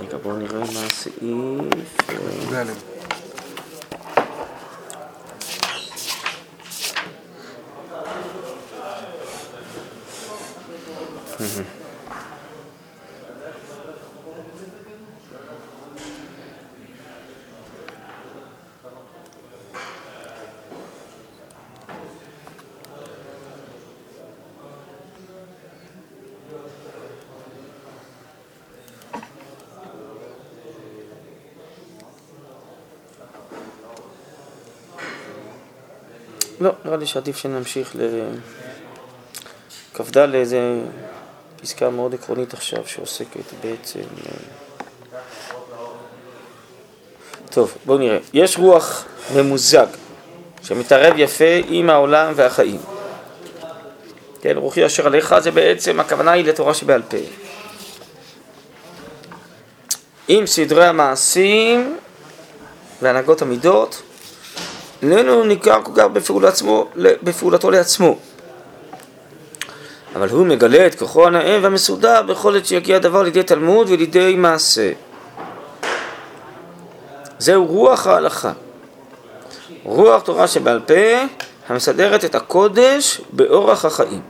רגע, בואו נראה מה הסעיף. נראה לי שעדיף שנמשיך לכ"ד, זה פסקה מאוד עקרונית עכשיו שעוסקת בעצם... אה, טוב, בואו נראה. יש רוח ממוזג שמתערב יפה עם העולם והחיים. כן, רוחי אשר עליך זה בעצם, הכוונה היא לתורה שבעל פה. עם סדרי המעשים והנהגות המידות, איננו ניכר כל כך בפעול עצמו, בפעולתו לעצמו. אבל הוא מגלה את כוחו הנאה והמסודר בכל עת שיגיע הדבר לידי תלמוד ולידי מעשה. זהו רוח ההלכה. רוח תורה שבעל פה המסדרת את הקודש באורח החיים.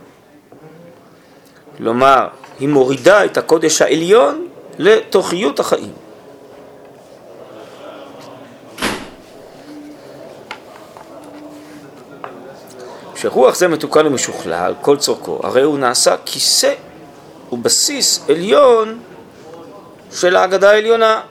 כלומר, היא מורידה את הקודש העליון לתוכיות החיים. כשרוח זה מתוקן ומשוכלל, כל צורכו, הרי הוא נעשה כיסא ובסיס עליון של ההגדה העליונה.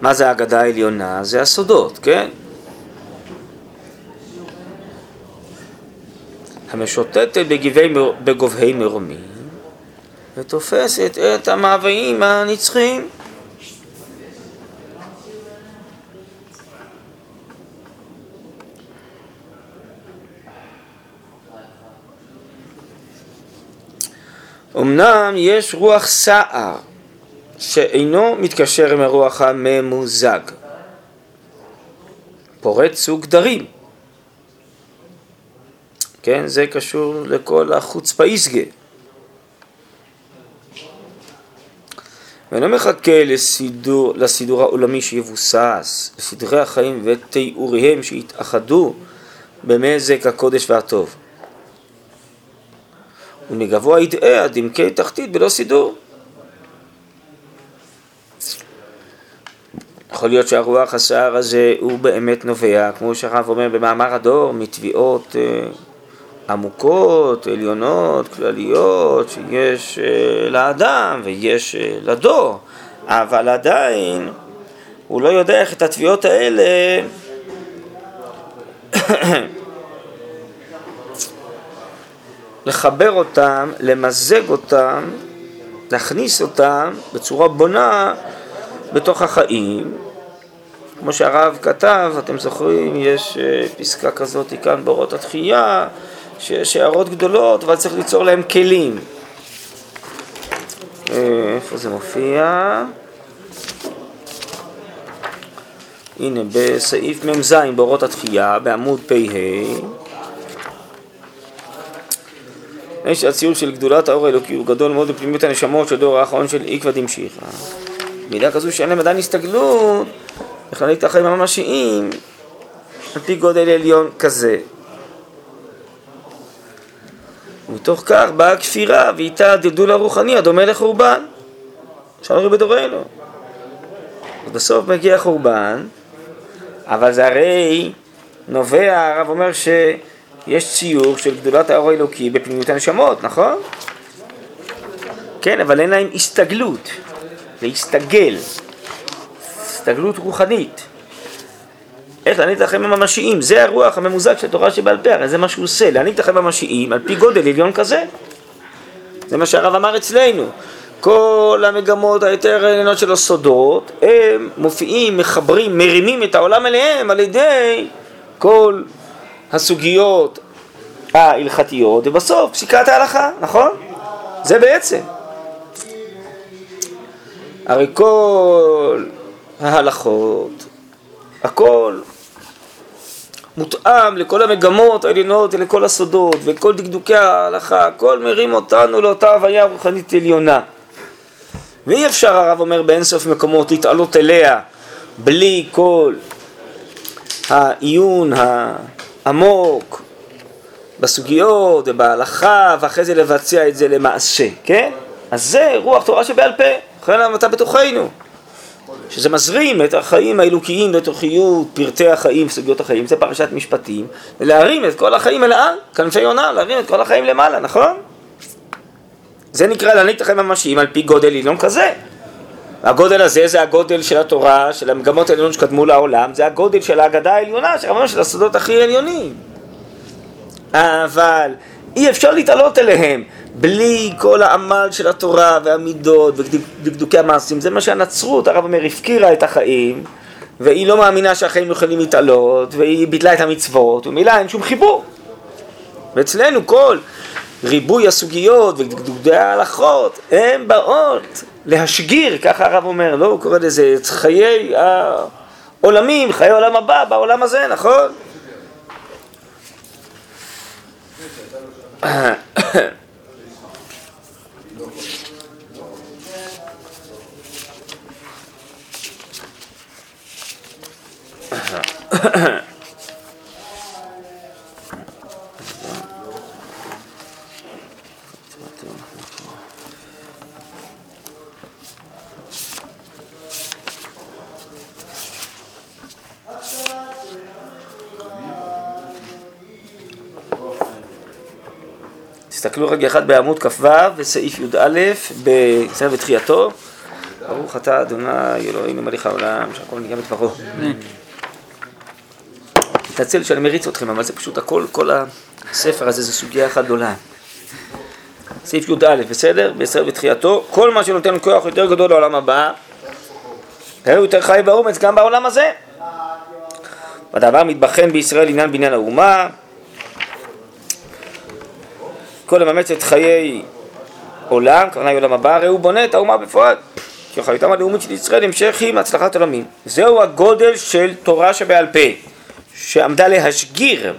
מה זה ההגדה העליונה? זה הסודות, כן? המשוטטת בגובהי מרומים ותופסת את המאוויים הנצחיים. אמנם יש רוח סער שאינו מתקשר עם הרוח הממוזג, פורט סוג דרים. כן, זה קשור לכל החוצפה איסגה. ואינו מחכה לסידור, לסידור העולמי שיבוסס, לסדרי החיים ותיאוריהם שיתאחדו במזק הקודש והטוב. ומגבוה ידעה עד עמקי תחתית בלא סידור. יכול להיות שהרוח הסער הזה הוא באמת נובע, כמו שהרב אומר במאמר הדור, מתביעות אה, עמוקות, עליונות, כלליות, שיש אה, לאדם ויש אה, לדור, אבל עדיין הוא לא יודע איך את התביעות האלה לחבר אותם, למזג אותם, להכניס אותם בצורה בונה בתוך החיים. כמו שהרב כתב, אתם זוכרים, יש אה, פסקה כזאת כאן באורות התחייה, שיש הערות גדולות, אבל צריך ליצור להם כלים. אה, איפה זה מופיע? הנה, בסעיף מ"ז באורות התחייה, בעמוד פ"ה, יש הציור של גדולת האור האלוקי הוא גדול מאוד בפנימיות הנשמות של דור האחרון של עקבא דמשיחא. מידה כזו שאין להם עדיין הסתגלות, בכלל את החיים הממשיים על פי גודל עליון כזה. ומתוך כך באה הכפירה ואיתה הדלדול הרוחני הדומה לחורבן. אפשר לראות בדורנו. אז בסוף מגיע חורבן, אבל זה הרי נובע, הרב אומר שיש ציור של גדולת האור האלוקי בפנימיות הנשמות, נכון? כן, אבל אין להם הסתגלות, להסתגל, הסתגלות רוחנית. איך להעניק את החיים הממשיים, זה הרוח הממוזג של התורה שבעל פה, הרי זה מה שהוא עושה, להעניק את החיים הממשיים על פי גודל עליון כזה. זה מה שהרב אמר אצלנו. כל המגמות היותר עליונות של הסודות, הם מופיעים, מחברים, מרימים את העולם אליהם על ידי כל הסוגיות ההלכתיות, ובסוף פסיקת ההלכה, נכון? זה בעצם. הרי כל ההלכות, הכל מותאם לכל המגמות העליונות ולכל הסודות וכל דקדוקי ההלכה, הכל מרים אותנו לאותה הוויה רוחנית עליונה. ואי אפשר, הרב אומר באינסוף מקומות, להתעלות אליה בלי כל העיון העמוק בסוגיות ובהלכה, ואחרי זה לבצע את זה למעשה, כן? אז זה רוח תורה שבעל פה, לכן אתה בתוכנו. שזה מזרים את החיים האלוקיים לתוכיות פרטי החיים, סוגיות החיים, זה פרשת משפטים, ולהרים את כל החיים אל העל, כנפי יונה, להרים את כל החיים למעלה, נכון? זה נקרא להעניק את החיים הממשיים על פי גודל עליון כזה. הגודל הזה זה הגודל של התורה, של המגמות העליונות שקדמו לעולם, זה הגודל של ההגדה העליונה, של של הסודות הכי עליונים. אבל אי אפשר להתעלות אליהם בלי כל העמל של התורה והמידות ודקדוקי המעשים. זה מה שהנצרות, הרב אומר, הפקירה את החיים, והיא לא מאמינה שהחיים יכולים להתעלות, והיא ביטלה את המצוות, ומילא אין שום חיבור. ואצלנו כל ריבוי הסוגיות ודקדוקי ההלכות, הן באות להשגיר, ככה הרב אומר, לא הוא קורא לזה חיי העולמים, חיי העולם הבא, בעולם הזה, נכון? Uh-huh. תסתכלו רגע אחד בעמוד כ"ו, בסעיף י"א, בסדר בתחייתו. ברוך אתה אדוני אלוהינו מליך העולם, שהכל נגיע בדברו. מתנצל שאני מריץ אתכם, אבל זה פשוט הכל, כל הספר הזה זה סוגיה אחת גדולה. סעיף י"א, בסדר? בסדר בתחייתו. כל מה שנותן כוח יותר גדול לעולם הבא, הוא יותר חי באומץ גם בעולם הזה. והדבר מתבחן בישראל עניין בניין האומה, כל למאמץ את חיי עולם, כוונה עולם הבא, הרי הוא בונה את האומה בפועל. כי חיותם הלאומית של ישראל המשך עם הצלחת עולמים. זהו הגודל של תורה שבעל פה, שעמדה להשגיר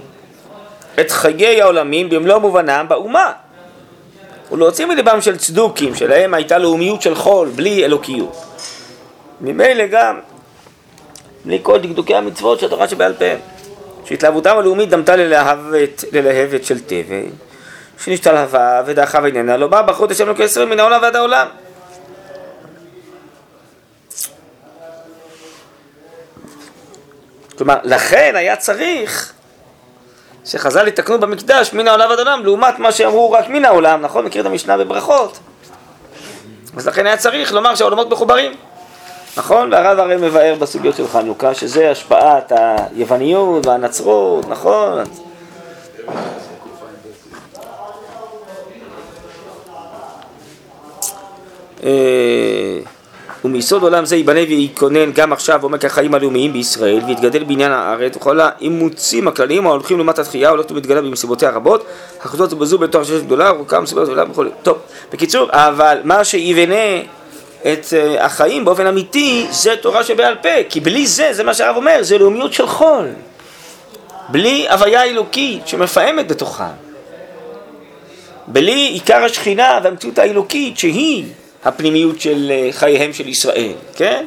את חיי העולמים במלוא מובנם באומה. ולהוציא מלבם של צדוקים, שלהם הייתה לאומיות של חול, בלי אלוקיות. ממילא גם, בלי כל דקדוקי המצוות של התורה שבעל פה, שהתלהבותם הלאומית דמתה ללהבת, ללהבת של תבל, שנשתלהבה ודחה ועניינה לא בא בחוט השם אלוקי ישראל מן העולם ועד העולם. כלומר, לכן היה צריך שחז"ל יתקנו במקדש מן העולם ועד העולם, לעומת מה שאמרו רק מן העולם, נכון? מכיר את המשנה בברכות? אז לכן היה צריך לומר שהעולמות מחוברים, נכון? והרב הרי מבאר בסוגיות של חנוכה, שזה השפעת היווניות והנצרות, נכון? ומיסוד עולם זה ייבנה וייכונן גם עכשיו עומק החיים הלאומיים בישראל ויתגדל בעניין הארץ וכל האימוצים הכלליים ההולכים לעומת התחייה הולכת ומתגלה במסיבותיה הרבות. החוזרות בזו בתוך ששת גדולה ארוכה מסיבות עולם וכו'. טוב, בקיצור, אבל מה שיבנה את אה, החיים באופן אמיתי זה תורה שבעל פה כי בלי זה, זה מה שהרב אומר, זה לאומיות של חול. בלי הוויה אלוקית שמפעמת בתוכה. בלי עיקר השכינה והמציאות האלוקית שהיא הפנימיות של אה, חייהם של ישראל, כן?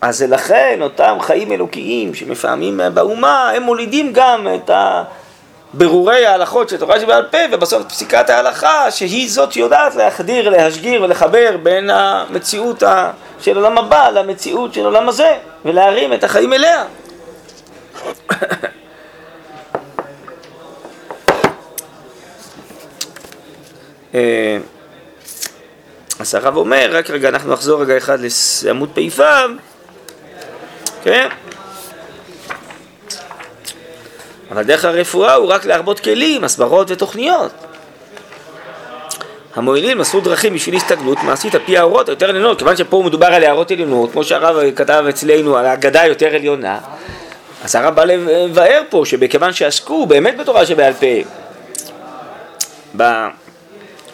אז לכן אותם חיים אלוקיים שמפעמים באומה, הם מולידים גם את ברורי ההלכות של תורה שבעל פה, ובסוף את פסיקת ההלכה, שהיא זאת שיודעת להחדיר, להשגיר ולחבר בין המציאות של עולם הבא למציאות של עולם הזה, ולהרים את החיים אליה. אז הרב אומר, רק רגע, אנחנו נחזור רגע אחד לעמוד פ"ו, כן? אבל דרך הרפואה הוא רק להרבות כלים, הסברות ותוכניות. המועילים מסרו דרכים בשביל הסתגלות מעשית על פי האורות היותר עליונות, כיוון שפה מדובר על הערות עליונות, כמו שהרב כתב אצלנו על ההגדה היותר עליונה, אז הרב בא לבאר פה שבכיוון שעסקו באמת בתורה שבעל פה,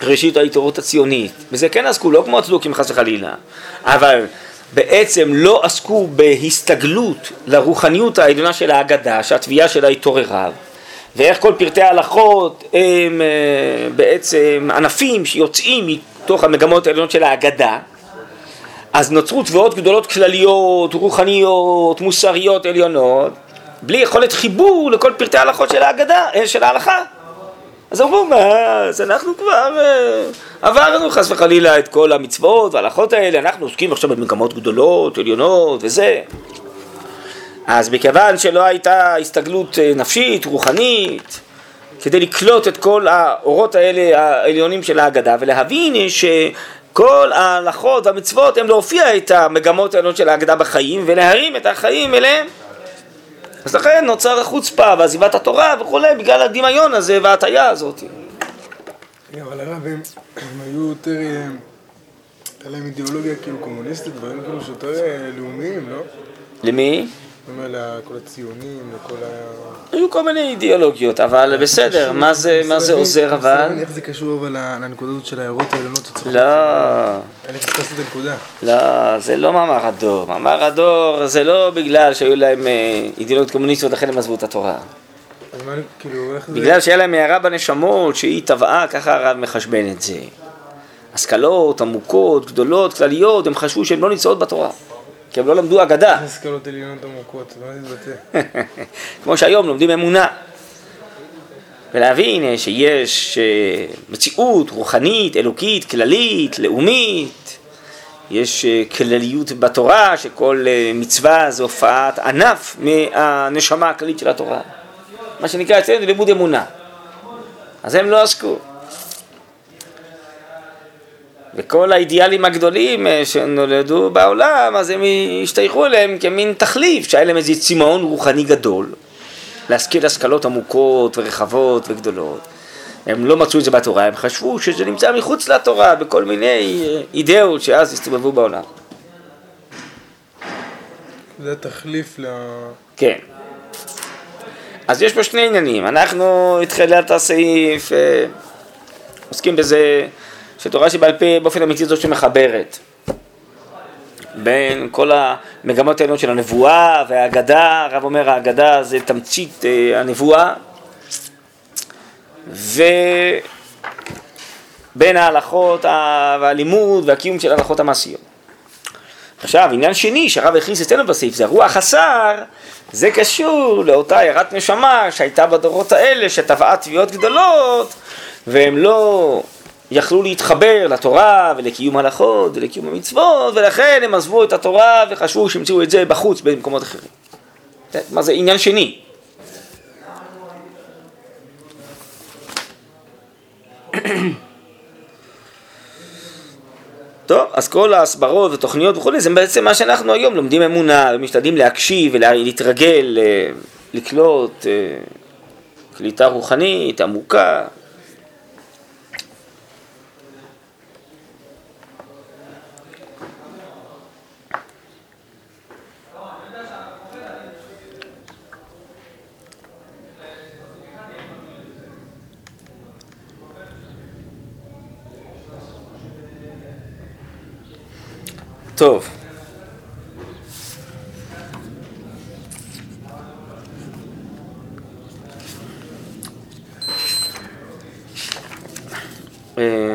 ראשית ההתעוררות הציונית, וזה כן עסקו, לא כמו הצדוקים חס וחלילה, אבל בעצם לא עסקו בהסתגלות לרוחניות העליונה של ההגדה, שהתביעה שלה התעוררה, ואיך כל פרטי ההלכות הם אה, בעצם ענפים שיוצאים מתוך המגמות העליונות של ההגדה, אז נוצרו תביעות גדולות כלליות, רוחניות, מוסריות, עליונות, בלי יכולת חיבור לכל פרטי ההלכות של ההגדה, אה, של ההלכה. אז אמרו, מה, אז אנחנו כבר אה, עברנו חס וחלילה את כל המצוות וההלכות האלה, אנחנו עוסקים עכשיו במגמות גדולות, עליונות וזה. אז מכיוון שלא הייתה הסתגלות אה, נפשית, רוחנית, כדי לקלוט את כל האורות האלה העליונים של ההגדה ולהבין שכל ההלכות והמצוות הם להופיע את המגמות העליונות של ההגדה בחיים ולהרים את החיים אליהם אז לכן נוצר החוצפה ועזיבת התורה וכולי בגלל הדמיון הזה וההטייה הזאת. אבל הרב הם היו יותר, היה להם אידיאולוגיה כאילו קומוניסטית, דברים כאילו שיותר אה, לאומיים, לא? למי? אומר לכל הציונים, לכל ה... היו כל מיני אידיאולוגיות, אבל בסדר, מה זה, עוזר אבל? איך זה קשור אבל לנקודה הזאת של העיירות העליונות? לא. אני פספסתי את הנקודה. לא, זה לא מאמר הדור. מאמר הדור זה לא בגלל שהיו להם אה, אידיאולוגיות קומוניסטיות, לכן הם עזבו את התורה. כאילו. בגלל שהיה להם הערה בנשמות שהיא טבעה, ככה הרב מחשבן את זה. השכלות עמוקות, גדולות, כלליות, הם חשבו שהן לא נמצאות בתורה. כי הם לא למדו אגדה. איזה השכלות עליונות עמוקות, מה זה מתבטא? כמו שהיום לומדים אמונה. ולהבין אה, שיש אה, מציאות רוחנית, אלוקית, כללית, לאומית, יש אה, כלליות בתורה, שכל מצווה זה הופעת ענף מהנשמה הכללית של התורה. מה שנקרא אצלנו לימוד אמונה. אז הם לא עסקו. וכל האידיאלים הגדולים אה, שנולדו בעולם, אז הם השתייכו אליהם כמין תחליף, שהיה להם איזה צמאון רוחני גדול, להשכיל השכלות עמוקות ורחבות וגדולות. הם לא מצאו את זה בתורה, הם חשבו שזה נמצא מחוץ לתורה, בכל מיני אה, אידאות שאז הסתובבו בעולם. זה התחליף ל... כן. אז יש פה שני עניינים. אנחנו, התחילת הסעיף, אה, עוסקים בזה שתורה שבעל פה באופן אמיתי זו שמחברת בין כל המגמות העליונות של הנבואה והאגדה, הרב אומר האגדה זה תמצית אה, הנבואה ובין ההלכות והלימוד והקיום של ההלכות המעשיות. עכשיו, עניין שני שהרב הכניס אצלנו בסעיף זה הרוח השר, זה קשור לאותה הערת נשמה שהייתה בדורות האלה, שטבעה תביעות גדולות, והם לא יכלו להתחבר לתורה ולקיום הלכות ולקיום המצוות, ולכן הם עזבו את התורה וחשבו שימצאו את זה בחוץ במקומות אחרים. מה זה עניין שני. טוב, אז כל ההסברות ותוכניות וכולי, זה בעצם מה שאנחנו היום לומדים אמונה ומשתדלים להקשיב ולהתרגל, אה, לקלוט אה, קליטה רוחנית עמוקה. טוב. אה,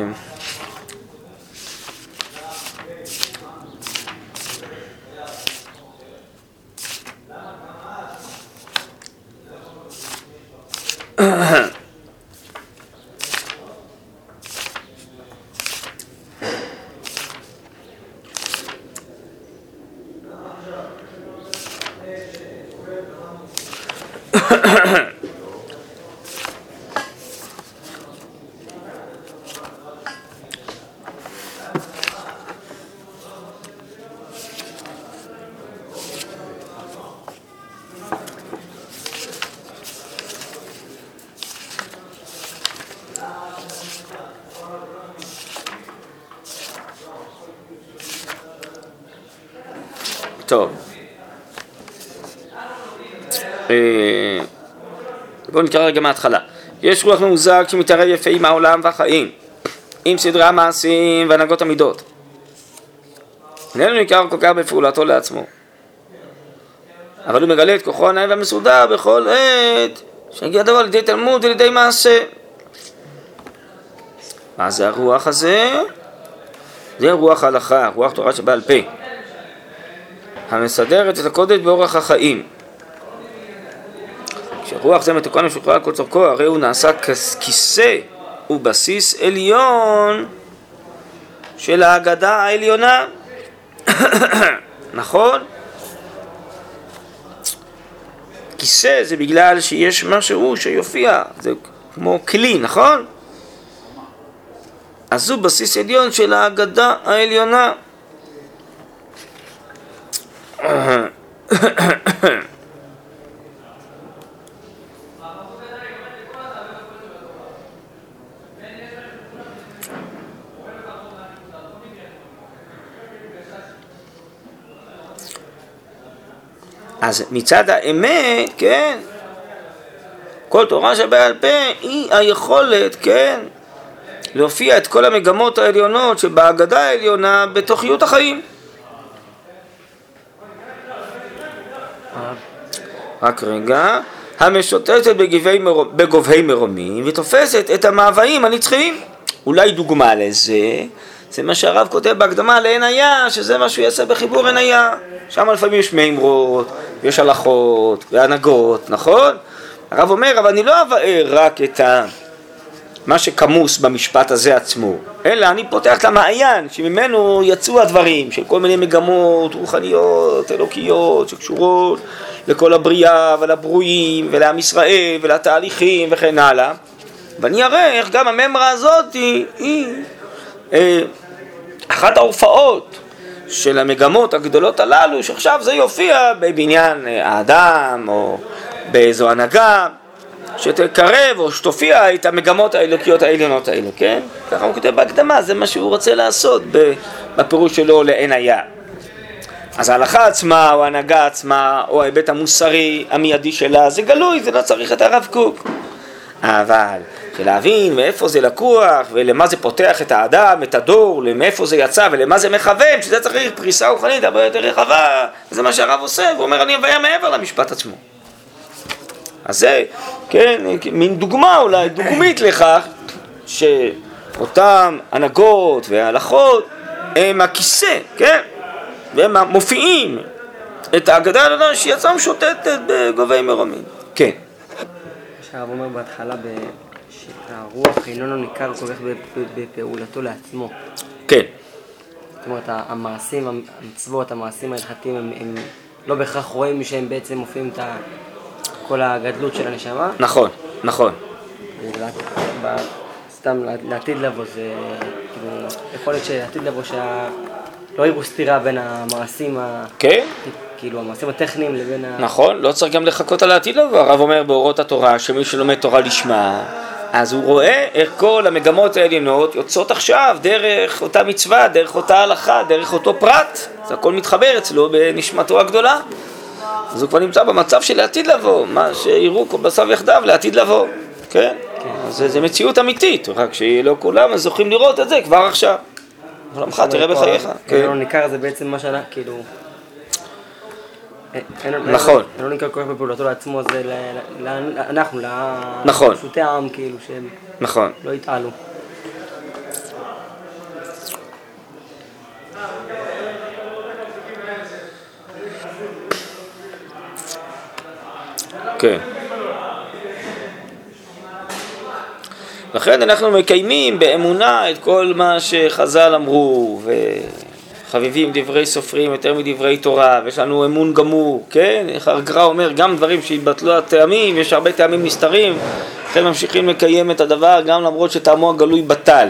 טוב. אה, בואו נקרא רגע מההתחלה. יש רוח ממוזג שמתערב יפה עם העולם והחיים, עם סדרי המעשים והנהגות המידות. איננו ניכר כל כך בפעולתו לעצמו. אבל הוא מגלה את כוחו הנאה והמסודר בכל עת, שיגיע הדבר לידי תלמוד ולידי מעשה. מה זה הרוח הזה? זה רוח ההלכה, רוח תורה שבעל פה, המסדרת את הקודש באורח החיים. כשרוח זה מתוקן ומשוחרר על כל צורכו, הרי הוא נעשה כיסא ובסיס עליון של ההגדה העליונה. נכון? כיסא זה בגלל שיש משהו שיופיע, זה כמו כלי, נכון? אז הוא בסיס עליון של ההגדה העליונה. אז מצד האמת, כן, כל תורה שבעל פה היא היכולת, כן, להופיע את כל המגמות העליונות שבהגדה העליונה בתוכיות החיים. רק רגע, המשוטטת בגובהי מרומים ותופסת את המאוויים הנצחיים. אולי דוגמה לזה, זה מה שהרב כותב בהקדמה לעין היה, שזה מה שהוא יעשה בחיבור עין היה. שם לפעמים יש מימרות, יש הלכות והנהגות, נכון? הרב אומר, אבל אני לא אבאר רק את ה... מה שכמוס במשפט הזה עצמו, אלא אני פותח את המעיין שממנו יצאו הדברים של כל מיני מגמות רוחניות, אלוקיות, שקשורות לכל הבריאה ולברואים ולעם ישראל ולתהליכים וכן הלאה ואני אראה איך גם הממרה הזאת היא, היא אה, אחת ההופעות של המגמות הגדולות הללו שעכשיו זה יופיע בבניין אה, האדם או באיזו הנהגה שתקרב או שתופיע את המגמות האלוקיות העליונות האלו, כן? ככה הוא כותב בהקדמה, זה מה שהוא רוצה לעשות בפירוש שלו לעין היה. אז ההלכה עצמה, או ההנהגה עצמה, או ההיבט המוסרי המיידי שלה, זה גלוי, זה לא צריך את הרב קוק. אבל להבין מאיפה זה לקוח, ולמה זה פותח את האדם, את הדור, מאיפה זה יצא ולמה זה מכוון, שזה צריך פריסה רוחנית הרבה יותר רחבה, זה מה שהרב עושה, והוא אומר אני אביא מעבר למשפט עצמו. אז זה, כן, מין דוגמה אולי, דוגמית לכך שאותן הנהגות וההלכות הם הכיסא, כן? והם מופיעים את ההגדה הלונה שיצאה משוטטת בגובי מרומים. כן. שהרב אומר בהתחלה שהרוח איננו ניכר כל כך בפעולתו לעצמו. כן. זאת אומרת, המעשים, המצוות, המעשים ההלכתיים, הם, הם לא בהכרח רואים שהם בעצם מופיעים את כל הגדלות של הנשמה. נכון, נכון. סתם לעתיד לבוא זה, כאילו, יכול להיות שעתיד לבוא שה... לא יראו סתירה בין המעשים ה... כן. כאילו המעשים הטכניים לבין ה... נכון, לא צריך גם לחכות על העתיד לבוא. הרב אומר באורות התורה שמי שלומד תורה לשמה, אז הוא רואה איך כל המגמות העליונות יוצאות עכשיו דרך אותה מצווה, דרך אותה הלכה, דרך אותו פרט. זה הכל מתחבר אצלו בנשמתו הגדולה. אז הוא כבר נמצא במצב של לעתיד לבוא, מה שיראו כל בשר יחדיו לעתיד לבוא, כן? כן. אז זה מציאות אמיתית, רק שלא כולם זוכים לראות את זה כבר עכשיו. עולמך תראה בחייך. כן. ניכר זה בעצם מה שאנחנו, כאילו... נכון. לו ניכר כל כך בפעולתו לעצמו, זה אנחנו, נכון. לפשוטי העם, כאילו, שהם נכון. לא יתעלו. כן. לכן אנחנו מקיימים באמונה את כל מה שחז"ל אמרו, וחביבים דברי סופרים יותר מדברי תורה, ויש לנו אמון גמור, כן? איך הגר"א אומר, גם דברים שהתבטלו הטעמים, יש הרבה טעמים נסתרים, לכן ממשיכים לקיים את הדבר גם למרות שטעמו הגלוי בטל.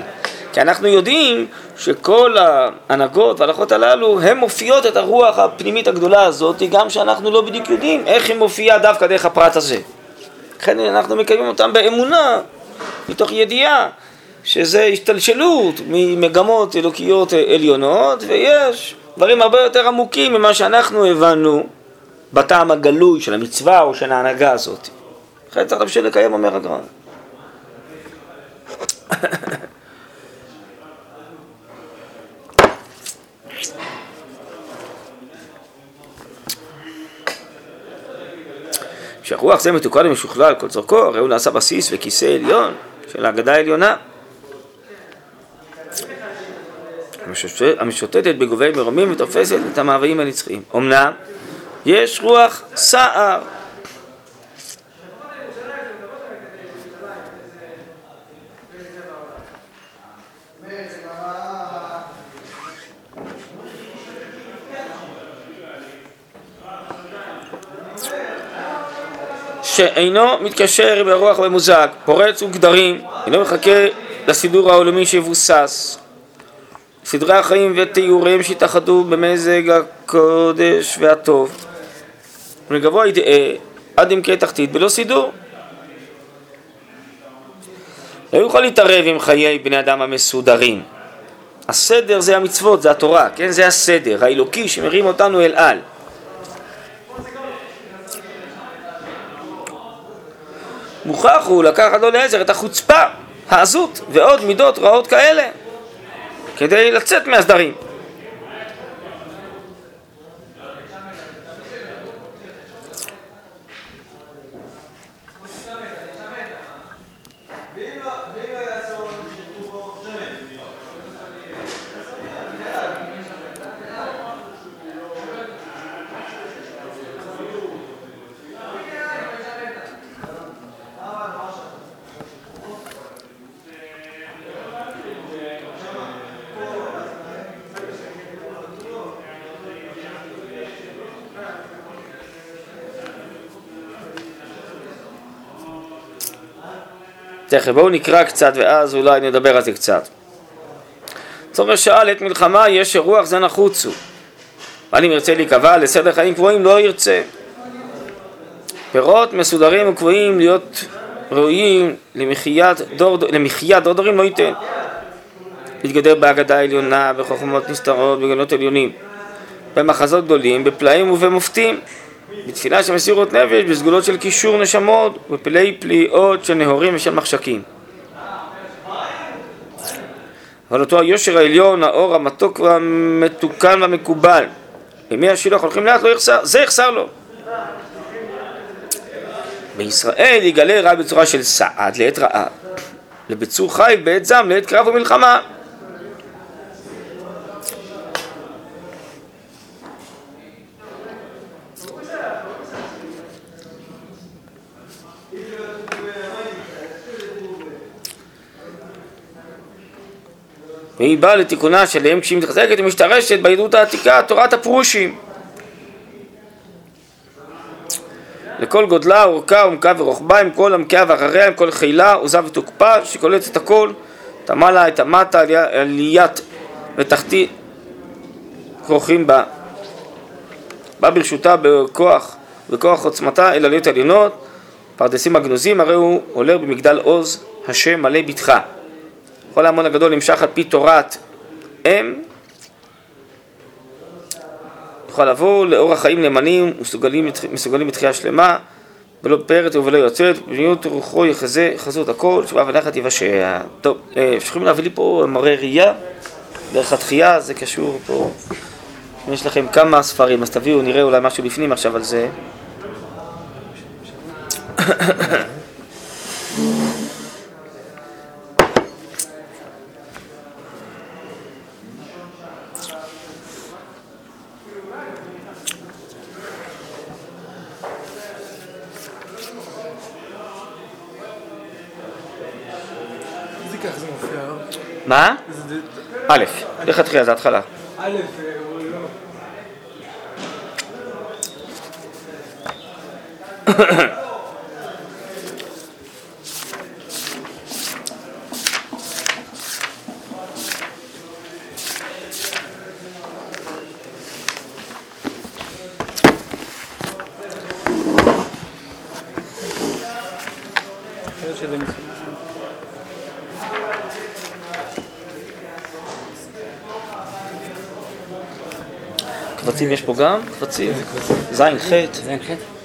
כי אנחנו יודעים שכל ההנהגות וההלכות הללו, הן מופיעות את הרוח הפנימית הגדולה הזאת, גם שאנחנו לא בדיוק יודעים איך היא מופיעה דווקא דרך הפרט הזה. לכן אנחנו מקיימים אותם באמונה, מתוך ידיעה שזה השתלשלות ממגמות אלוקיות עליונות, ויש דברים הרבה יותר עמוקים ממה שאנחנו הבנו בטעם הגלוי של המצווה או של ההנהגה הזאת. אחרי צריך להמשיך לקיים, אומר הגרם. כשהרוח זה מתוקן ומשוכלל כל צורכו, הרי הוא נעשה בסיס וכיסא עליון של ההגדה העליונה. המשוטטת בגובי מרומים ותופסת את המאוויים הנצחיים. אמנם יש רוח סער. שאינו מתקשר ברוח ממוזג, פורץ וגדרים, אינו מחכה לסידור העולמי שיבוסס. סדרי החיים ותיאוריהם שהתאחדו במזג הקודש והטוב. ולגבוה ידעה עד עמקי תחתית בלא סידור. לא יוכל להתערב עם חיי בני אדם המסודרים. הסדר זה המצוות, זה התורה, כן? זה הסדר האלוקי שמרים אותנו אל על. מוכרח הוא לקחת לו לעזר את החוצפה, העזות ועוד מידות רעות כאלה כדי לצאת מהסדרים. תכף בואו נקרא קצת ואז אולי נדבר על זה קצת. צורך שאל את מלחמה יש שרוח זה נחוצו. אבל אם ירצה להיקבע לסדר חיים קבועים לא ירצה. פירות מסודרים וקבועים להיות ראויים למחיית דור, למחיית דור דורים לא ייתן. להתגדר בהגדה העליונה, בחוכמות נסתרות, בגנות עליונים, במחזות גדולים, בפלאים ובמופתים, בתפילה של מסירות נפש, בסגולות של קישור נשמות, בפלאי פליאות של נהורים ושל מחשקים. אבל אותו היושר העליון, האור המתוק והמתוקן והמקובל, ימי השילוח הולכים לאט, לא יחסר, זה יחסר לו. בישראל יגלה רע בצורה של סעד לעת רעה, לביצור חיל בעת זעם לעת קרב ומלחמה. והיא באה לתיקונה שלהם כשהיא מתחזקת ומשתרשת בעדות העתיקה, תורת הפרושים. לכל גודלה, אורכה, עומקה ורוחבה, עם כל עמקיה ואחריה, עם כל חילה, עוזה ותוקפה, שקולטת את הכל, את המעלה, את המטה, עליית ותחתית, כרוכים בה. בא ברשותה בכוח, בכוח עוצמתה אל עליות עליונות, פרדסים הגנוזים, הרי הוא עולה במגדל עוז, השם מלא בתך. כל ההמון הגדול נמשך על פי תורת אם, יוכל לבוא לאור החיים נאמנים ומסוגלים מסוגלים בתחייה שלמה, ולא פרט ולא יוצאת, בניות רוחו יחזה, יחזות הכל, תשובה ונחת יבשע. טוב, אה, יכולים להביא לי פה מראה ראייה, דרך התחייה, זה קשור פה. אם יש לכם כמה ספרים, אז תביאו, נראה אולי משהו בפנים עכשיו על זה. איזה ככה זה מופיע, לא? מה? א', התחייה, זה התחלה. א', קבצים יש פה גם? קבצים? ז', ח'.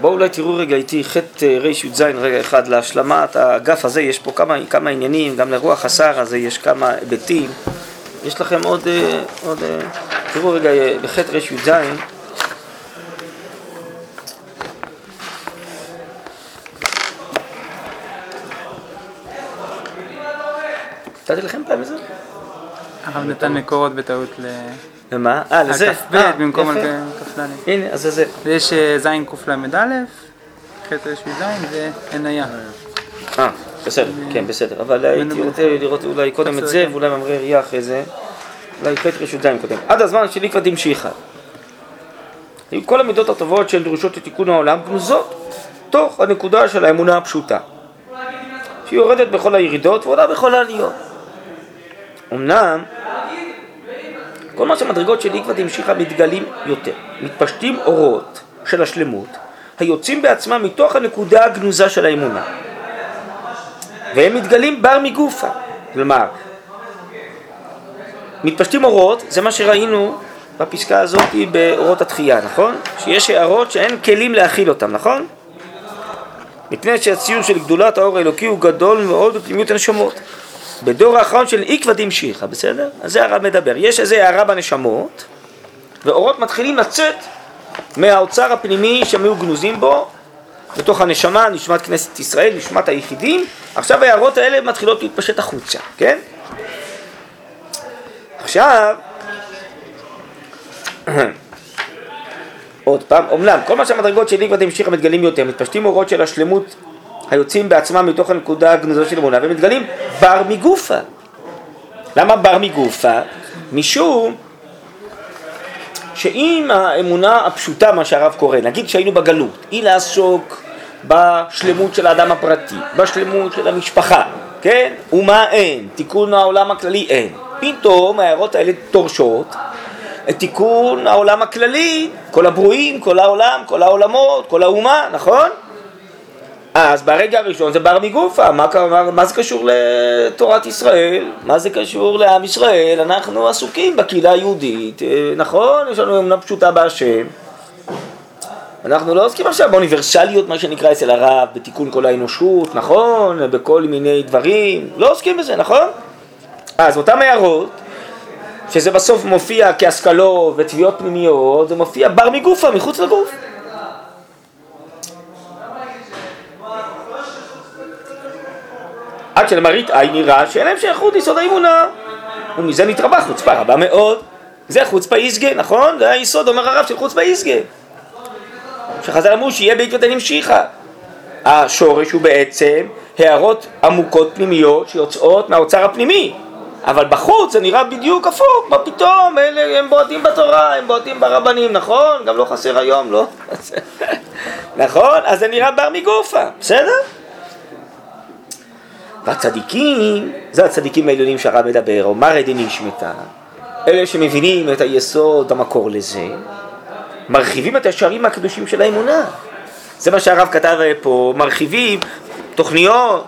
בואו אולי תראו רגע איתי חטא רי"ז רגע אחד להשלמת האגף הזה, יש פה כמה, כמה עניינים, גם לרוח השר הזה יש כמה היבטים. יש לכם עוד, אה, עוד אה, תראו רגע אה, בחטא רי"ז נתתי לכם פעם איזה? הרב נתן מקורות בטעות ל... למה? אה, לזה? כ"ב אה, במקום. על כ"ד. הנה, אז זה זה. ויש אה, ז' קל"א, ח' ר"ז ועניה. אה, בסדר, כן, בסדר. אבל הייתי רוצה לראות אולי קודם את זה, ואולי ממריא ראייה אחרי זה. אולי ח' ר"ז קודם. עד הזמן שלי כבר דמשיחא. היו כל המידות הטובות של דרושות לתיקון העולם גנוזות תוך הנקודה של האמונה הפשוטה. שהיא יורדת בכל הירידות ועולה בכל העליות. אמנם, כל מה שהמדרגות של עקבא דמשיחא מתגלים יותר, מתפשטים אורות של השלמות, היוצאים בעצמם מתוך הנקודה הגנוזה של האמונה. והם מתגלים בר מגופה. כלומר, מתפשטים אורות, זה מה שראינו בפסקה הזאת באורות התחייה, נכון? שיש הערות שאין כלים להכיל אותם, נכון? מפני שהציור של גדולת האור האלוקי הוא גדול מאוד בפנימיות הנשמות. בדור האחרון של עקבא דמשיחא, בסדר? אז זה הרב מדבר. יש איזו הערה בנשמות, ואורות מתחילים לצאת מהאוצר הפנימי שהם היו גנוזים בו, בתוך הנשמה, נשמת כנסת ישראל, נשמת היחידים, עכשיו ההערות האלה מתחילות להתפשט החוצה, כן? עכשיו, עוד פעם, אומנם כל מה שהמדרגות של עקבא דמשיחא מתגלים יותר, מתפשטים אורות של השלמות היוצאים בעצמם מתוך הנקודה הגנוזה של אמונה, ומתגלים בר מגופה. למה בר מגופה? משום שאם האמונה הפשוטה, מה שהרב קורא, נגיד שהיינו בגלות, היא לעסוק בשלמות של האדם הפרטי, בשלמות של המשפחה, כן? ומה אין? תיקון העולם הכללי אין. פתאום ההערות האלה דורשות את תיקון העולם הכללי, כל הברואים, כל העולם, כל העולמות, כל האומה, נכון? אז ברגע הראשון זה בר מגופה, מה, מה, מה זה קשור לתורת ישראל? מה זה קשור לעם ישראל? אנחנו עסוקים בקהילה היהודית, אה, נכון? יש לנו אמונה פשוטה בהשם. אנחנו לא עוסקים עכשיו באוניברסליות, מה שנקרא אצל הרב, בתיקון כל האנושות, נכון? בכל מיני דברים, לא עוסקים בזה, נכון? אז אותם הערות, שזה בסוף מופיע כהשכלות ותביעות פנימיות, זה מופיע בר מגופה, מחוץ לגוף. עד שלמראית עין נראה שאין להם שייכות ליסוד האמונה. ומזה נתרבה חוצפה רבה מאוד. זה חוצפה איסגה, נכון? זה היסוד, אומר הרב, של חוצפה איסגה. שחז"ל אמרו שיהיה בעקבות הנמשיכה. השורש הוא בעצם הערות עמוקות פנימיות שיוצאות מהאוצר הפנימי. אבל בחוץ זה נראה בדיוק הפוך, מה פתאום, אלה הם בועטים בתורה, הם בועטים ברבנים, נכון? גם לא חסר היום, לא? נכון? אז זה נראה בר מגופה, בסדר? והצדיקים, זה הצדיקים העליונים שהרב מדבר, או מרא דנשמתא, אלה שמבינים את היסוד, המקור לזה, מרחיבים את השערים הקדושים של האמונה. זה מה שהרב כתב פה, מרחיבים תוכניות,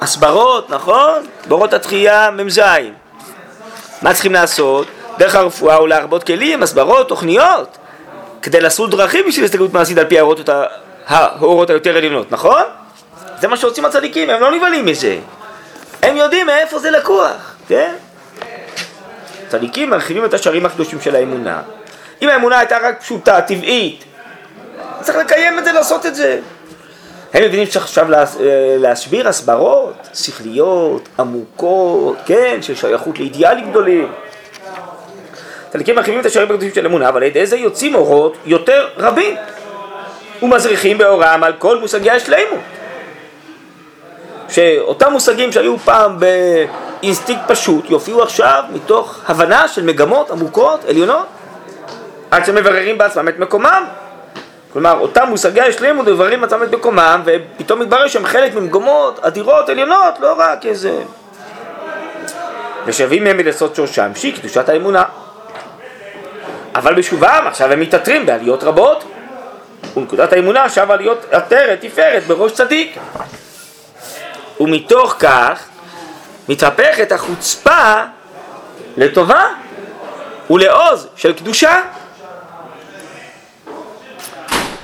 הסברות, נכון? בורות התחייה מ"ז. מה צריכים לעשות? דרך הרפואה הוא להרבות כלים, הסברות, תוכניות, כדי לעשות דרכים בשביל הסתכלות מעשית על פי האורות היותר עליונות, נכון? זה מה שעושים הצדיקים, הם לא נבהלים מזה. הם יודעים מאיפה זה לקוח, כן? צדיקים מרחיבים את השערים הקדושים של האמונה. אם האמונה הייתה רק פשוטה, טבעית, צריך לקיים את זה, לעשות את זה. הם מבינים שצריך עכשיו להסביר הסברות שכליות, עמוקות, כן, של שייכות לאידיאלים גדולים. צדיקים מרחיבים את השערים הקדושים של האמונה, אבל על ידי זה יוצאים אורות יותר רבים ומזריחים באורם על כל מושגי השלימות. שאותם מושגים שהיו פעם באינסטינקט פשוט יופיעו עכשיו מתוך הבנה של מגמות עמוקות, עליונות, עד שמבררים בעצמם את מקומם. כלומר, אותם מושגי השלימות מבררים בעצמם את מקומם, ופתאום מתברר שהם חלק ממגמות אדירות עליונות, לא רק איזה... ושווים מהם מלסוד שורשם, שהיא קדושת האמונה. אבל בשובם עכשיו הם מתעטרים בעליות רבות, ונקודת האמונה שווה להיות עטרת, תפארת, בראש צדיק. ומתוך כך מתהפכת החוצפה לטובה ולעוז של קדושה.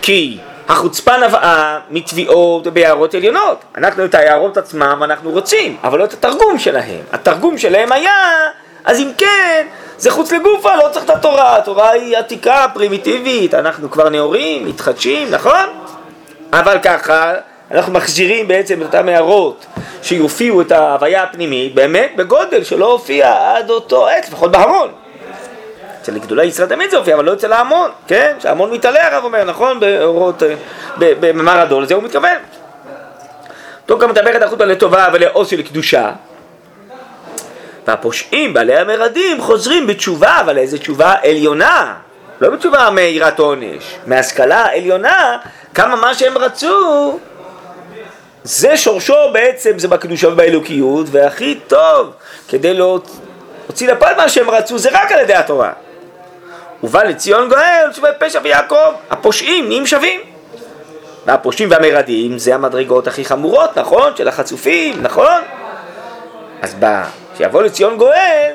כי החוצפה נבעה מתביעות ביערות עליונות. אנחנו את היערות עצמם אנחנו רוצים, אבל לא את התרגום שלהם. התרגום שלהם היה, אז אם כן, זה חוץ לגופה, לא צריך את התורה. התורה היא עתיקה, פרימיטיבית, אנחנו כבר נאורים, מתחדשים, נכון? אבל ככה, אנחנו מחזירים בעצם את אותם הערות שיופיעו את ההוויה הפנימית, באמת בגודל שלא הופיע עד אותו עת, לפחות בהמון. אצל גדולי ישראל תמיד זה הופיע, אבל לא אצל ההמון, כן? שההמון מתעלה הרב אומר, נכון? באורות, אה, במאמר הדול, לזה הוא מתכוון. טוב גם מדבר את החוטה לטובה ולעוז של קדושה. והפושעים, בעלי המרדים, חוזרים בתשובה, אבל איזה תשובה עליונה. לא בתשובה מיראת עונש, מהשכלה עליונה, כמה מה שהם רצו, זה שורשו בעצם, זה בקדושה ובאלוקיות, והכי טוב כדי להוציא לפועל מה שהם רצו, זה רק על ידי התורה. ובא לציון גואל, שווה פשע ויעקב, הפושעים נהיים שווים. והפושעים והמרדים זה המדרגות הכי חמורות, נכון? של החצופים, נכון? אז בא, שיבוא לציון גואל,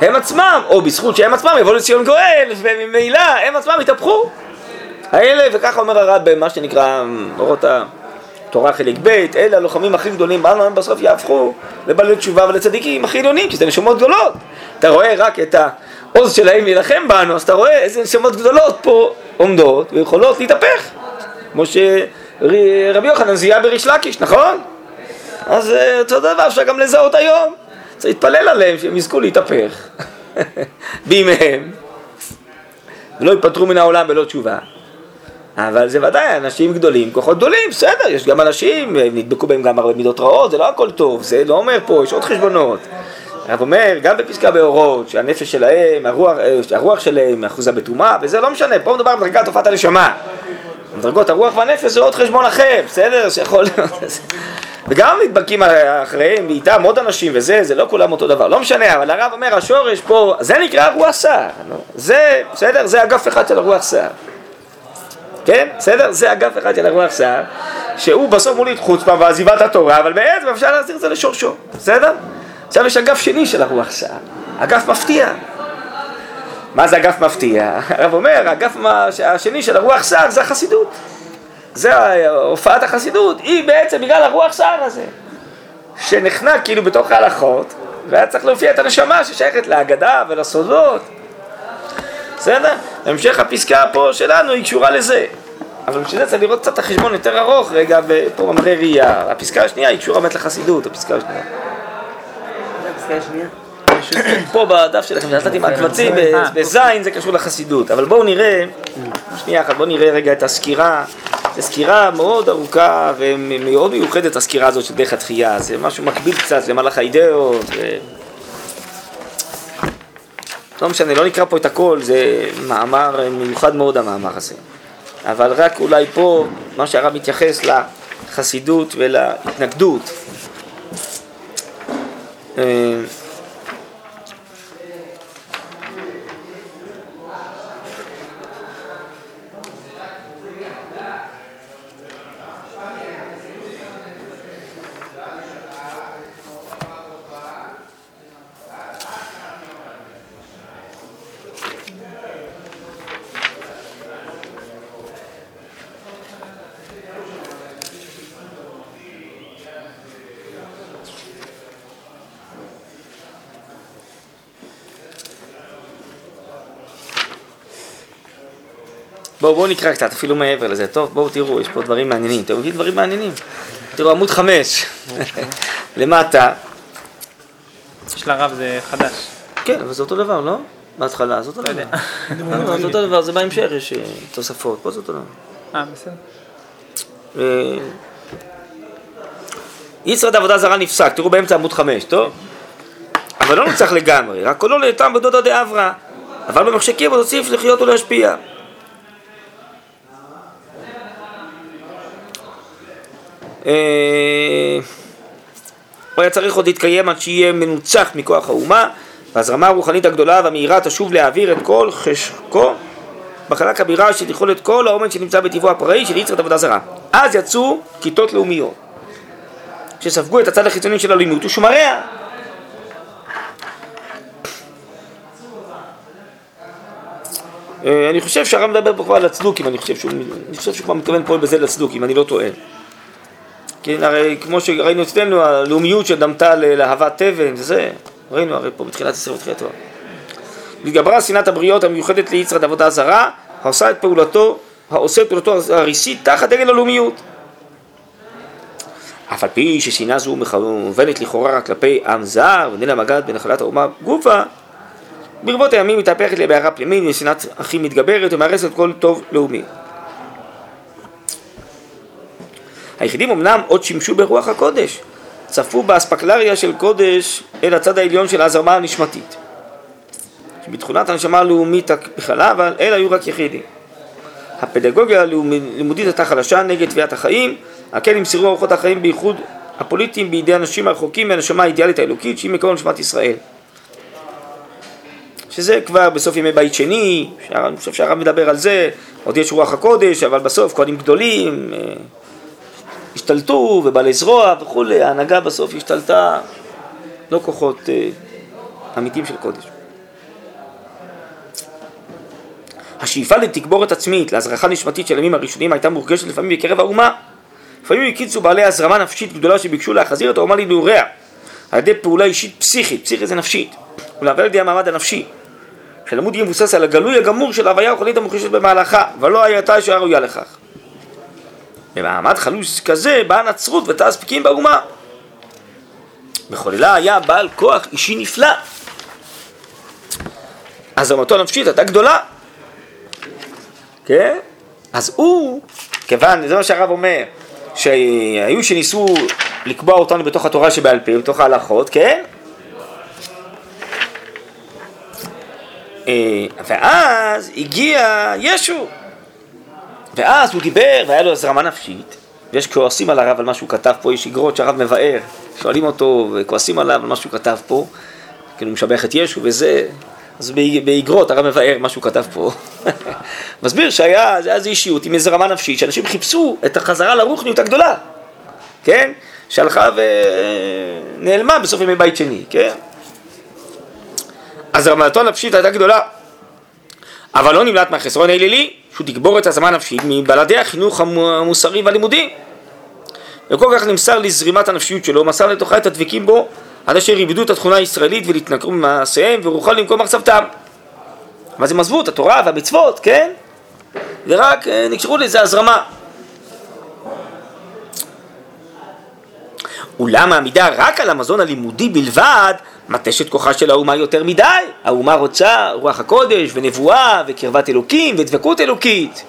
הם עצמם, או בזכות שהם עצמם יבואו לציון גואל, וממילא הם עצמם יתהפכו. האלה, וככה אומר הרב במה שנקרא אורות התורה חלק ב', אלה הלוחמים הכי גדולים, באנו הם בסוף יהפכו לבעלי תשובה ולצדיקים הכי עליונים, זה נשמות גדולות. אתה רואה רק את העוז שלהם להילחם בנו, אז אתה רואה איזה נשמות גדולות פה עומדות ויכולות להתהפך. כמו שרבי יוחנן זיהה בריש לקיש, נכון? אז אה, אותו דבר אפשר גם לזהות היום. צריך להתפלל עליהם שהם יזכו להתהפך בימיהם ולא ייפטרו מן העולם בלא תשובה. אבל זה ודאי אנשים גדולים, כוחות גדולים, בסדר, יש גם אנשים, נדבקו בהם גם הרבה מידות רעות, זה לא הכל טוב, זה לא אומר פה, יש עוד חשבונות. הרב אומר, גם בפסקה באורות, שהנפש שלהם, הרוח, אה, הרוח שלהם אחוזה בטומאה, וזה לא משנה, פה מדובר בדרגת תופעת הנשמה. דרגות הרוח והנפש זה עוד חשבון אחר, בסדר? שיכול להיות... וגם נדבקים אחריהם, ואיתם עוד אנשים וזה, זה לא כולם אותו דבר, לא משנה, אבל הרב אומר, השורש פה, זה נקרא רוח סער, זה, בסדר? זה אגף אחד של הרוח סער. כן? בסדר? זה אגף אחד הרוח סער, שהוא בסוף מוליד חוצפה ועזיבת התורה, אבל בעצם אפשר להחזיר את זה לשורשו, בסדר? עכשיו יש אגף שני הרוח סער, אגף מפתיע. מה זה אגף מפתיע? הרב אומר, האגף השני של הרוח סער זה החסידות. זה הופעת החסידות, היא בעצם בגלל הרוח סער הזה, שנחנק כאילו בתוך ההלכות, והיה צריך להופיע את הנשמה ששייכת להגדה ולסודות. בסדר? המשך הפסקה פה שלנו היא קשורה לזה. אבל בשביל זה צריך לראות קצת את החשבון יותר ארוך רגע, ופה ממראה ראייה. הפסקה השנייה היא קשורה באמת לחסידות, הפסקה השנייה. הפסקה השנייה? פה בדף שלכם, נתתי מהקבצים בזין זה קשור לחסידות, אבל בואו נראה, שנייה אחת, בואו נראה רגע את הסקירה, זו סקירה מאוד ארוכה ומאוד מיוחדת הסקירה הזאת של דרך התחייה, זה משהו מקביל קצת למהלך האידאות, ו... לא משנה, לא נקרא פה את הכל, זה מאמר מיוחד מאוד המאמר הזה, אבל רק אולי פה, מה שהרב מתייחס לחסידות ולהתנגדות. בואו בוא נקרא קצת, אפילו מעבר לזה. טוב, בואו תראו, יש פה דברים מעניינים. אתם מביאים דברים מעניינים. תראו, עמוד חמש, למטה. יש לרב זה חדש. כן, אבל זה אותו דבר, לא? בהתחלה, זה אותו דבר. לא, זה אותו דבר, זה בהמשך, יש אה, תוספות, פה זה אותו דבר. אה, בסדר. אה, יצרד עבודה זרה נפסק, תראו באמצע עמוד חמש, טוב? אבל לא נוצח לגמרי, רק קולו לתם בדודא דאברה. אבל במחשכים עוד הוסיף לחיות ולהשפיע. הוא היה צריך עוד להתקיים עד שיהיה מנוצח מכוח האומה, והזרמה הרוחנית הגדולה והמהירה תשוב להעביר את כל חשקו בחלק הבירה שתכלול את כל העומד שנמצא בטבעו הפראי של יצרת עבודה זרה. אז יצאו כיתות לאומיות, שספגו את הצד החיצוני של הלימוד ושומריה. אה, אני חושב שהרב מדבר פה כבר על הצדוקים, אני חושב שהוא כבר מתכוון פה בזה לצדוקים, אני לא טועה. כן, הרי כמו שראינו אצלנו, הלאומיות שדמתה לאהבת תבן, זה, ראינו הרי פה בתחילת הספר, בתחילת התורה. התגברה שנאת הבריות המיוחדת ליצרד עבודה זרה, העושה את פעולתו, העושה את פעולתו הריסית תחת דגל הלאומיות. אף על פי ששנאה זו מכוונת לכאורה רק כלפי עם זר ונלה מגד בנחלת האומה גופה, ברבות הימים מתהפכת לבערה פנימית ושנאת אחים מתגברת ומהרסת כל טוב לאומי. היחידים אמנם עוד שימשו ברוח הקודש, צפו באספקלריה של קודש אל הצד העליון של ההזרמה הנשמתית. שבתכונת הנשמה הלאומית בכללה, אבל אלה היו רק יחידים. הפדגוגיה הלימודית הייתה חלשה נגד תביעת החיים, על כן נמסרו אורחות החיים בייחוד הפוליטיים בידי אנשים הרחוקים מהנשמה האידיאלית האלוקית שהיא מקום נשמת ישראל. שזה כבר בסוף ימי בית שני, אני חושב שהרב מדבר על זה, עוד יש רוח הקודש, אבל בסוף כהנים גדולים אה, השתלטו ובעלי זרוע וכולי, ההנהגה בסוף השתלטה, לא כוחות אה, אמיתיים של קודש. השאיפה לתגבורת עצמית, להזרחה נשמתית של הימים הראשונים הייתה מורגשת לפעמים בקרב האומה. לפעמים הקיצו בעלי הזרמה נפשית גדולה שביקשו להחזיר את האומה לנעוריה על ידי פעולה אישית פסיכית, פסיכית זה נפשית, ולהעביר על ידי המעמד הנפשי. שהלימוד יהיה מבוסס על הגלוי הגמור של ההוויה הרוחנית המוחשת במהלכה, ולא הייתה שהיה ראויה לכך. במעמד חלוש כזה באה הנצרות ותעש פקיעים באומה. מחוללה היה בעל כוח אישי נפלא. הזרמתו הנפשית הייתה גדולה. כן? אז הוא, כיוון, זה מה שהרב אומר, שהיו שניסו לקבוע אותנו בתוך התורה שבעל פה, בתוך ההלכות, כן? אה, ואז הגיע ישו, ואז הוא דיבר והיה לו הזרמה נפשית, ויש כועסים על הרב על מה שהוא כתב פה, יש אגרות שהרב מבאר, שואלים אותו וכועסים עליו על מה שהוא כתב פה, כאילו הוא משבח את ישו וזה, אז באגרות הרב מבאר מה שהוא כתב פה. מסביר שהיה, איזו אישיות עם איזו רמה נפשית, שאנשים חיפשו את החזרה לרוחניות הגדולה, כן? שהלכה ונעלמה בסוף ימי בית שני, כן? אז רמתו הנפשית הייתה גדולה, אבל לא נמלט מהחסרון האלילי, שהוא תגבור את הזמן הנפשית מבלעדי החינוך המוסרי והלימודי. וכל כך נמסר לזרימת הנפשיות שלו, מסר לתוכה את הדבקים בו, עד אשר איבדו את התכונה הישראלית ולהתנכרו ממעשיהם ורוחל למקום מחצבתם. אז הם עזבו את התורה והמצוות, כן? ורק אה, נקשרו לאיזה הזרמה. אולם העמידה רק על המזון הלימודי בלבד מתשת כוחה של האומה יותר מדי. האומה רוצה רוח הקודש ונבואה וקרבת אלוקים ודבקות אלוקית.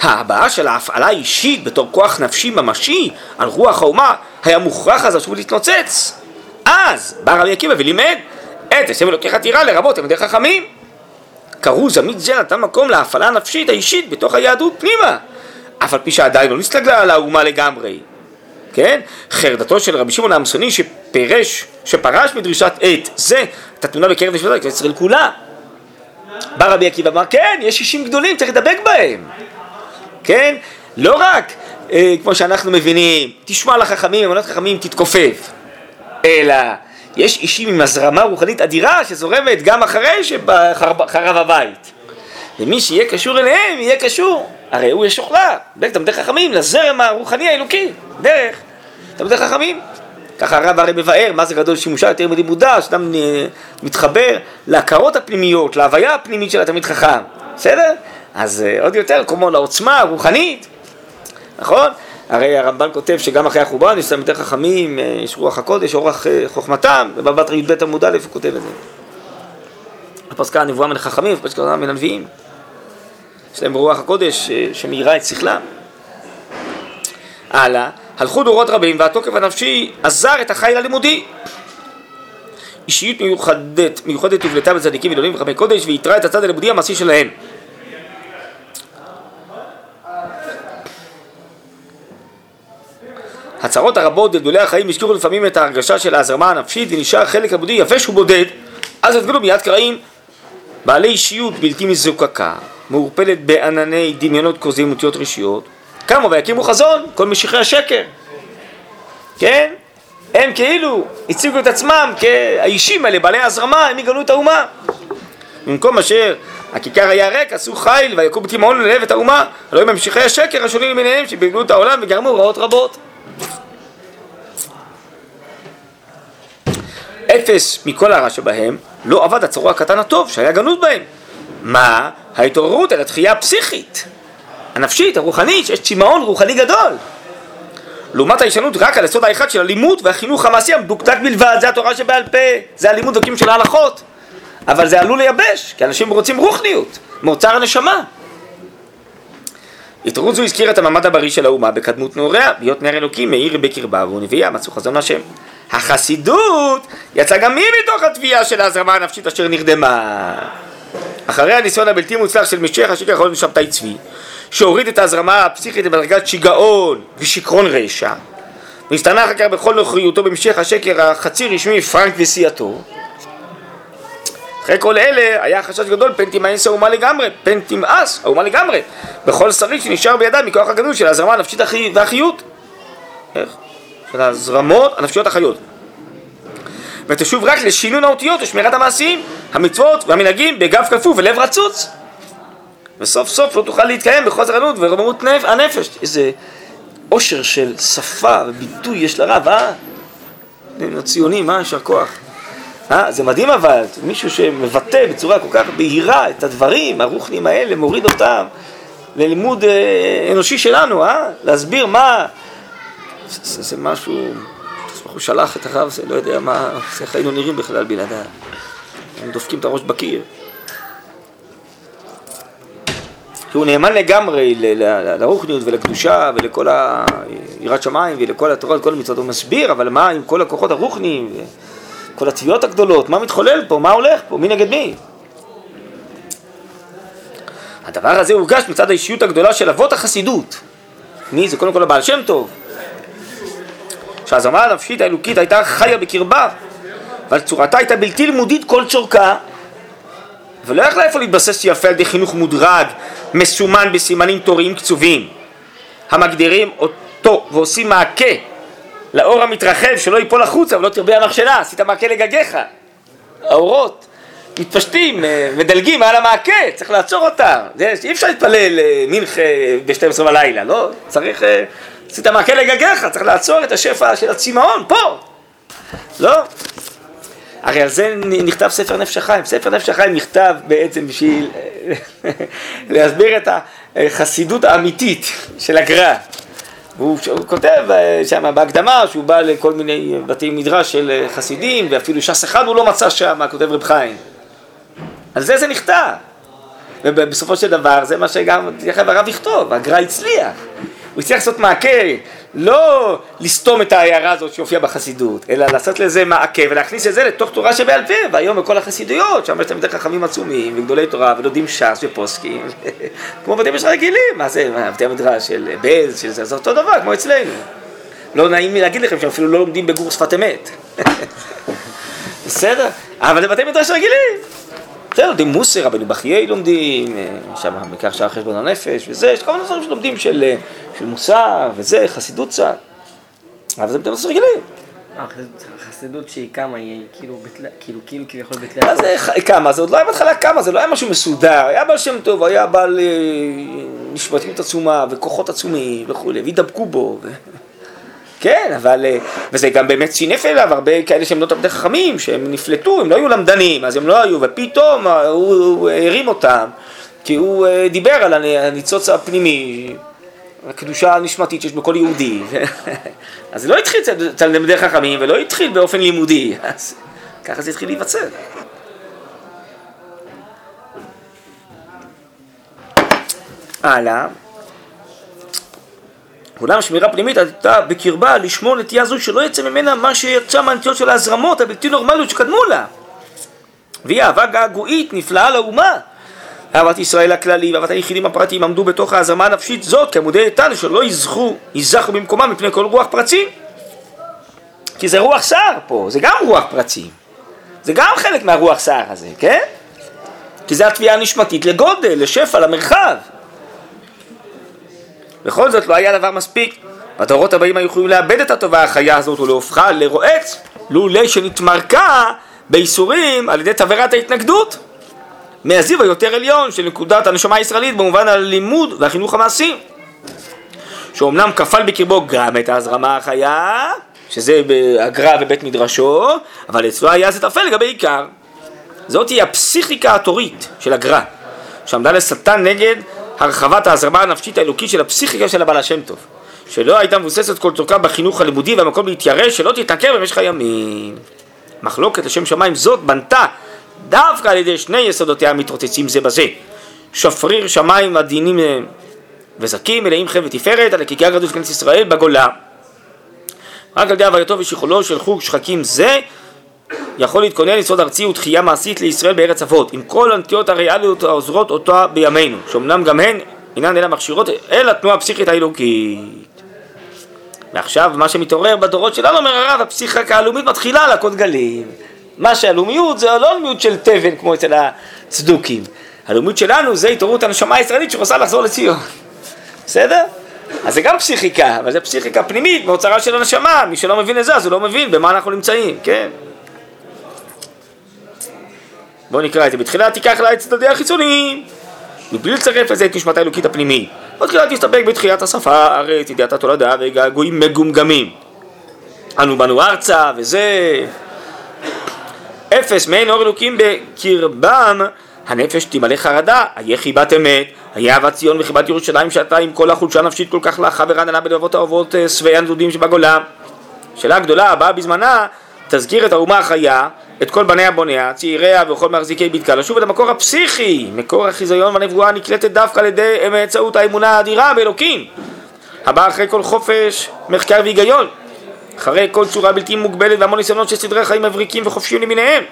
ההבעה של ההפעלה האישית בתור כוח נפשי ממשי על רוח האומה היה מוכרח אז לשוב להתנוצץ. אז בא רבי עקיבא ולימד את הסבל לוקח עתירה לרבות תלמידי חכמים. קראו זמית זה נתן מקום להפעלה הנפשית האישית בתוך היהדות פנימה, אף על פי שעדיין לא נסתגלה על האומה לגמרי. כן? חרדתו של רבי שמעון העמסוני שפרש, שפרש מדרישת עת זה, הייתה תמונה בקרב נשמתו, ישראל כולה. בא רבי עקיבא ואמר, כן, יש אישים גדולים, צריך לדבק בהם. כן? לא רק, אה, כמו שאנחנו מבינים, תשמע לחכמים, אמונות חכמים, תתכופף. אלא יש אישים עם הזרמה רוחנית אדירה שזורמת גם אחרי שחרב הבית. ומי שיהיה קשור אליהם, יהיה קשור. הרי הוא יש אוכלה, דרך תלמידי חכמים, לזרם הרוחני האלוקי, דרך תלמידי חכמים. ככה הרב הרי מבאר מה זה גדול שימושה יותר מלימודה, שאדם אה, מתחבר להכרות הפנימיות, להוויה הפנימית של התלמיד חכם, בסדר? אז אה, עוד יותר, כמו לעוצמה הרוחנית, נכון? הרי הרמב"ן כותב שגם אחרי החורבן יש תלמידי חכמים, אה, יש רוח הקודש, אורח חוכמתם, ובבת י"ב עמוד א' הוא כותב את זה. הפסקה הנבואה מן החכמים, הפסקה מן הנביאים. יש להם רוח הקודש שמאירה את שכלם. הלאה, הלכו דורות רבים והתוקף הנפשי עזר את החיל הלימודי. אישיות מיוחדת, מיוחדת הובלטה בצדיקים גדולים וחכמי קודש ויתרה את הצד הלימודי המעשי שלהם. הצהרות הרבות גדולי החיים הזכירו לפעמים את ההרגשה של ההזרמה הנפשית ונשאר חלק לימודי יבש ובודד אז התגלו מיד קראים בעלי אישיות בלתי מזוקקה מעורפלת בענני דמיונות כוזים ונטיות רשיות קמו ויקימו חזון, כל משיחי השקר, כן? הם כאילו הציגו את עצמם כהאישים האלה, בעלי הזרמה, הם יגלו את האומה. במקום אשר הכיכר היה ריק, עשו חיל ויקום בתימהון ללב את האומה, הלוא הם ממשיכי השקר השונים למיניהם שבלבלו את העולם וגרמו רעות רבות. אפס מכל הרע שבהם לא עבד הצרוע הקטן הטוב שהיה גנוז בהם. מה? ההתעוררות אל התחייה הפסיכית, הנפשית, הרוחנית, שיש צמאון רוחני גדול. לעומת ההישענות רק על היסוד האחד של הלימוד והחינוך המעשי המדוקדק בלבד, זה התורה שבעל פה, זה הלימוד וקים של ההלכות. אבל זה עלול לייבש, כי אנשים רוצים רוחניות, מאוצר הנשמה. התעוררות זו הזכירה את המעמד הבריא של האומה בקדמות נעוריה, להיות נר אלוקים מאיר בקרבה והוא נביאה, מצאו חזון השם. החסידות יצאה גם היא מתוך התביעה של ההזרמה הנפשית אשר נרדמה. אחרי הניסיון הבלתי מוצלח של משיח השקר האחרון בשבתאי צבי, שהוריד את ההזרמה הפסיכית לדרגת שיגעון ושיכרון רשע, והסתנה אחר כך בכל נוכריותו במשך השקר החצי רשמי פרנק וסיעתו, אחרי כל אלה היה חשש גדול פן תימאס האומה לגמרי, פן תמאס האומה לגמרי, בכל שריד שנשאר בידה מכוח הגדול של ההזרמה הנפשית והחיות. איך? של ההזרמות הנפשיות החיות. ותשוב רק לשינון האותיות ושמירת המעשים, המצוות והמנהגים בגב קפוא ולב רצוץ. וסוף סוף לא תוכל להתקיים בחוסר ענות ורוממות הנפש. איזה עושר של שפה וביטוי יש לרב, אה? הציונים, אה? יישר כוח. אה? זה מדהים אבל, מישהו שמבטא בצורה כל כך בהירה את הדברים הרוחניים האלה, מוריד אותם ללימוד אה, אנושי שלנו, אה? להסביר מה... זה, זה משהו... הוא שלח את הרב, זה לא יודע מה, איך היינו נראים בכלל בלעדיו. הם דופקים את הראש בקיר. שהוא נאמן לגמרי לרוחניות ולקדושה ולכל יראת שמיים ולכל התורה וכל המצוות, הוא מסביר, אבל מה עם כל הכוחות הרוחניים וכל התביעות הגדולות, מה מתחולל פה, מה הולך פה, מי נגד מי? הדבר הזה הורגש מצד האישיות הגדולה של אבות החסידות. מי? זה קודם כל הבעל שם טוב. שהזרמה הנפשית האלוקית הייתה חיה בקרבה, אבל צורתה הייתה בלתי לימודית כל צורכה, ולא יכלה איפה להתבסס יפה על ידי חינוך מודרג, מסומן בסימנים תוריים קצובים, המגדירים אותו ועושים מעקה לאור המתרחב שלא ייפול החוצה ולא תרבה המכשלה, עשית מעקה לגגיך, האורות מתפשטים, אה, מדלגים מעל המעקה, צריך לעצור אותם, אי אפשר להתפלל אה, מנחה ב-12 בלילה, לא? צריך, אה, עשית מעקה לגגיך, צריך לעצור את השפע של הצמאון, פה, לא? הרי על זה נכתב ספר נפש החיים. ספר נפש החיים נכתב בעצם בשביל להסביר את החסידות האמיתית של הגר"א. והוא כותב אה, שם בהקדמה שהוא בא לכל מיני בתי מדרש של חסידים ואפילו ש"ס אחד הוא לא מצא שם, כותב רב חיים. על זה זה נכתב. ובסופו של דבר זה מה שגם הרב יכתוב, הגר"א הצליח. הוא הצליח לעשות מעקה לא לסתום את ההערה הזאת שהופיעה בחסידות, אלא לעשות לזה מעקה ולהכניס את זה לתוך תורה שבעל פה, והיום בכל החסידויות, שם יש תלמידי חכמים עצומים, וגדולי תורה, ולומדים ש"ס ופוסקים, כמו בתי מדרש רגילים, מה זה, מה, בתי מדרש של בז, של זה, זה אותו דבר, כמו אצלנו. לא נעים לי להגיד לכם שאפילו לא לומדים בגור שפת אמת. בסדר, אבל זה בתי מדרש רגילים. בסדר, לומדים מוסר, רבנו בחיי לומדים, אה, שם בעיקר שער חשבון הנפש, וזה, יש כל מיני דברים שלומדים של, אה, של מוסר, וזה, חסידות קצת. אבל זה בתי רגילים. החסידות שהיא קמה, היא כאילו, כאילו, כאילו כביכול בתלה. מה זה קמה? זה עוד לא היה בהתחלה קמה, זה לא היה משהו מסודר. היה בעל שם טוב, היה בעל אה, נשמתיות עצומה, וכוחות עצומים וכולי, והידבקו בו. כן, אבל, אה, וזה גם באמת סינף אליו, הרבה כאלה שהם לא תלמידי חכמים, שהם נפלטו, הם לא היו למדנים, אז הם לא היו, ופתאום אה, הוא, הוא הרים אותם, כי הוא אה, דיבר על הניצוץ הפנימי, הקדושה הנשמתית שיש בכל יהודי. אז זה לא התחיל אצל תלמידי חכמים, ולא התחיל באופן לימודי, אז ככה זה התחיל להיווצר. הלאה. אולם שמירה פנימית הייתה בקרבה לשמור נטייה זו שלא יצא ממנה מה שיצא מהנטיות של ההזרמות הבלתי נורמליות שקדמו לה. והיא אהבה געגועית נפלאה לאומה. אהבת ישראל הכללי ואהבת היחידים הפרטיים עמדו בתוך ההזרמה הנפשית זאת כעמודי איתן שלא יזכו, יזכו במקומם מפני כל רוח פרצים. כי זה רוח סער פה, זה גם רוח פרצים. זה גם חלק מהרוח סער הזה, כן? כי זה התביעה הנשמתית לגודל, לשפע, למרחב. בכל זאת לא היה דבר מספיק. הדורות הבאים היו יכולים לאבד את הטובה החיה הזאת ולהופכה לרועץ, לולא שנתמרקה בייסורים על ידי תבערת ההתנגדות. מהזיו היותר עליון של נקודת הנשמה הישראלית במובן הלימוד והחינוך המעשי. שאומנם כפל בקרבו גם את ההזרמה החיה, שזה הגר"א ובית מדרשו, אבל אצלו היה זה טפל לגבי עיקר. זאת היא הפסיכיקה התורית של הגר"א, שעמדה לשטן נגד הרחבת ההזרמה הנפשית האלוקית של הפסיכיקה של הבעל השם טוב, שלא הייתה מבוססת כל צורכה בחינוך הלימודי והמקום להתיירש שלא תתנכר במשך הימים. מחלוקת לשם שמיים זאת בנתה דווקא על ידי שני יסודותיה המתרוצצים זה בזה. שפריר שמיים עדינים וזקים מלאים חן ותפארת על הכיכר הגדול של כנסת ישראל בגולה. רק על ידי הווייתו ושכלולו של חוג שחקים זה יכול להתכונן יסוד ארצי ותחייה מעשית לישראל בארץ אבות, עם כל הנטיות הריאליות העוזרות אותה בימינו, שאומנם גם הן אינן אלא מכשירות אל התנועה הפסיכית האלוקית. ועכשיו מה שמתעורר בדורות שלנו, אומר הרב, הפסיכיקה הלאומית מתחילה להכות גלים. מה שהלאומיות זה לא לאומיות של תבן כמו אצל הצדוקים. הלאומיות שלנו זה התעוררות הנשמה הישראלית שרוצה לחזור לציון. בסדר? אז זה גם פסיכיקה, אבל זה פסיכיקה פנימית מאוצרה של הנשמה, מי שלא מבין את זה אז הוא לא מבין במה אנחנו נמצאים, כן? בואו נקרא את זה. בתחילה תיקח לה את צדדי החיצוניים, מבלי לצרף לזה את נשמת האלוקית הפנימית. בתחילה תסתפק בתחיית השפה, הארץ, ידיעת התולדה וגעגועים מגומגמים. אנו באנו ארצה וזה... אפס מעין אור אלוקים בקרבם, הנפש תמלא חרדה, איה חיבת אמת, היה אהבת ציון וחיבת ירושלים שאתה עם כל החולשה הנפשית כל כך לחה ורעננה בלבבות האהובות אה, שבעי הנדודים שבגולה. שאלה גדולה הבאה בזמנה, תזכיר את האומה החיה, את כל בניה בוניה, צעיריה וכל מחזיקי בדקה, לשוב אל המקור הפסיכי, מקור החיזיון והנבואה נקלטת דווקא על ידי באמצעות האמונה האדירה באלוקים, הבאה אחרי כל חופש, מחקר והיגיון, אחרי כל צורה בלתי מוגבלת והמון ניסיונות של סדרי חיים מבריקים וחופשיים למיניהם.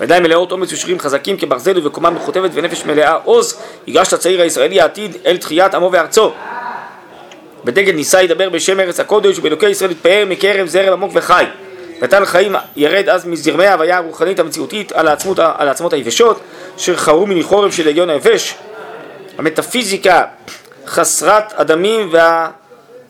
וידיים מלאות אומץ ושרירים חזקים כברזל ובקומה מכותבת ונפש מלאה עוז, ייגש לצעיר הישראלי העתיד אל תחיית עמו וארצו. בדגל נישא ידבר בשם ארץ הקודש ובאלוקי ישראל יתפאר מקרב זרם עמוק וחי. נתן חיים ירד אז מזרמי ההוויה הרוחנית המציאותית על העצמות, על העצמות היבשות, אשר חרו מניחורב של הגיון היבש. המטאפיזיקה חסרת הדמים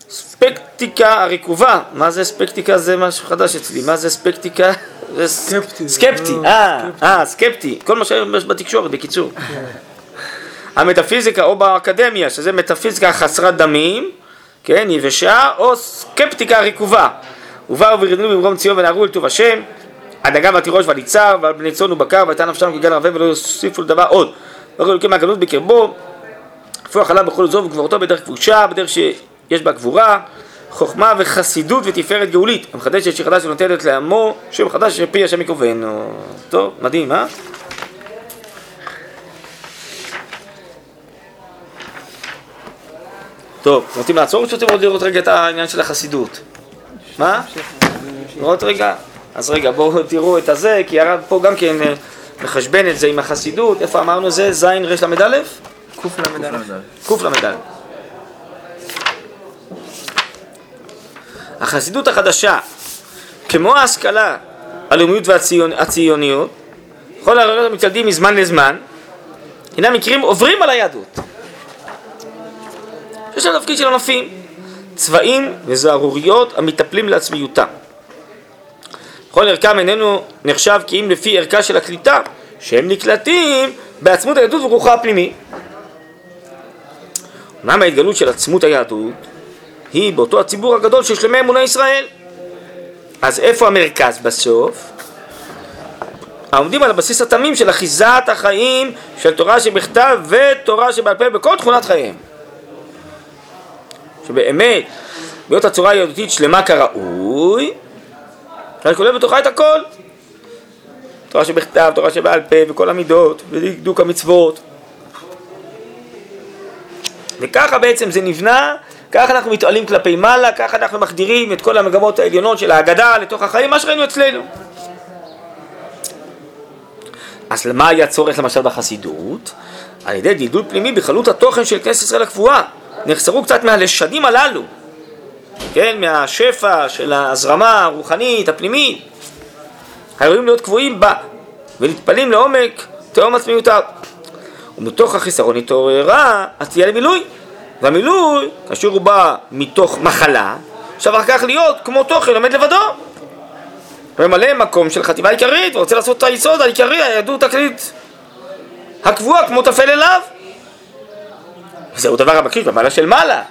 והספקטיקה הרקובה. מה זה ספקטיקה? זה משהו חדש אצלי. מה זה ספקטיקה? זה סקפטי. סקפטי. אה, אה, סקפטי. כל מה שיש בתקשורת, בקיצור. המטאפיזיקה או באקדמיה, שזה מטאפיזיקה חסרת דמים, כן, יבשה, או סקפטיקה רקובה. ובאו וירדנו במרום ציון ונהרו אל טוב השם, הדגה והתירוש והליצר ועל בני צאן ובקר והייתה נפשם כגן רבה ולא יוסיפו לדבר עוד. ואחרי אלוקים מהגלות בקרבו, כפו החלב בכל זוב וגבורתו בדרך כבושה, בדרך שיש בה גבורה, חוכמה וחסידות ותפארת גאולית. המחדשת שחדש ונותנת לעמו, שם חדש שפי השם יקובנו. טוב, מדהים, אה? טוב, רוצים לעצור או שאתם רוצים לראות רגע את העניין של החסידות? מה? לראות רגע? אז רגע, בואו תראו את הזה, כי הרב פה גם כן אה, מחשבן את זה עם החסידות. איפה אמרנו זה? ז' ר' ל"א? קל"א. החסידות החדשה, כמו ההשכלה, הלאומיות והציוניות, כל הרעיונות המתקלדים מזמן לזמן, הינם מקרים עוברים על היהדות. יש להם תפקיד של ענפים, צבעים וזערוריות המטפלים לעצמיותה. כל ערכם איננו נחשב כי אם לפי ערכה של הקליטה, שהם נקלטים בעצמות היהדות ורוחה הפנימי. אמנם ההתגלות של עצמות היהדות היא באותו הציבור הגדול של שלמי אמוני ישראל. אז איפה המרכז בסוף? העומדים על הבסיס התמים של אחיזת החיים של תורה שבכתב ותורה שבעל פה בכל תכונת חייהם. שבאמת, להיות הצורה היהודית שלמה כראוי, אני כולל בתוכה את הכל. תורה שבכתב, תורה שבעל פה, וכל המידות, ודקדוק המצוות. וככה בעצם זה נבנה, ככה אנחנו מתעלים כלפי מעלה, ככה אנחנו מחדירים את כל המגמות העליונות של ההגדה לתוך החיים, מה שראינו אצלנו. אז למה היה צורך למשל בחסידות? על ידי גידול פנימי בחלות התוכן של כנסת ישראל הקבועה. נחסרו קצת מהלשנים הללו, כן, מהשפע של ההזרמה הרוחנית, הפנימית, היו להיות קבועים בה ונטפלים לעומק תהום עצמיותה. ומתוך החיסרון התעוררה עשייה למילוי, והמילוי, כאשר הוא בא מתוך מחלה, עכשיו אחר כך להיות כמו תוכן עומד לבדו. ממלא מקום של חטיבה עיקרית, ורוצה לעשות את היסוד העיקרי, היהדות הכללית הקבועה כמו טפל אליו. זהו דבר המקריב במעלה של מעלה,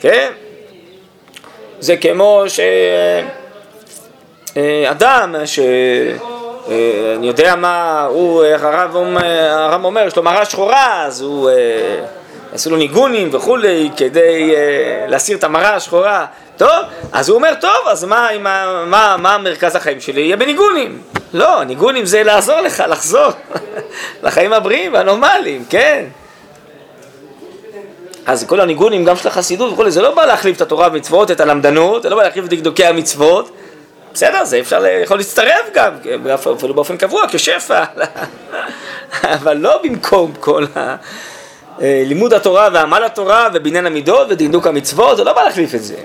כן? זה כמו שאדם ש... אה, אני יודע מה, הוא, הרב, הרב אומר, יש לו מראה שחורה, אז הוא, אה, עשו לו ניגונים וכולי כדי אה, להסיר את המראה השחורה. טוב, אז הוא אומר, טוב, אז מה מרכז החיים שלי? יהיה בניגונים. לא, ניגונים זה לעזור לך לחזור לחיים הבריאים והנורמליים, כן? אז כל הניגונים, גם של החסידות וכולי, זה לא בא להחליף את התורה ומצוות, את הלמדנות, זה לא בא להחליף את דקדוקי המצוות. בסדר, זה אפשר, יכול להצטרף גם, אפילו באופן קבוע, כשפע, אבל לא במקום כל ה... לימוד התורה ועמל התורה ובניין המידות ודינדוק המצוות, זה לא בא להחליף את זה.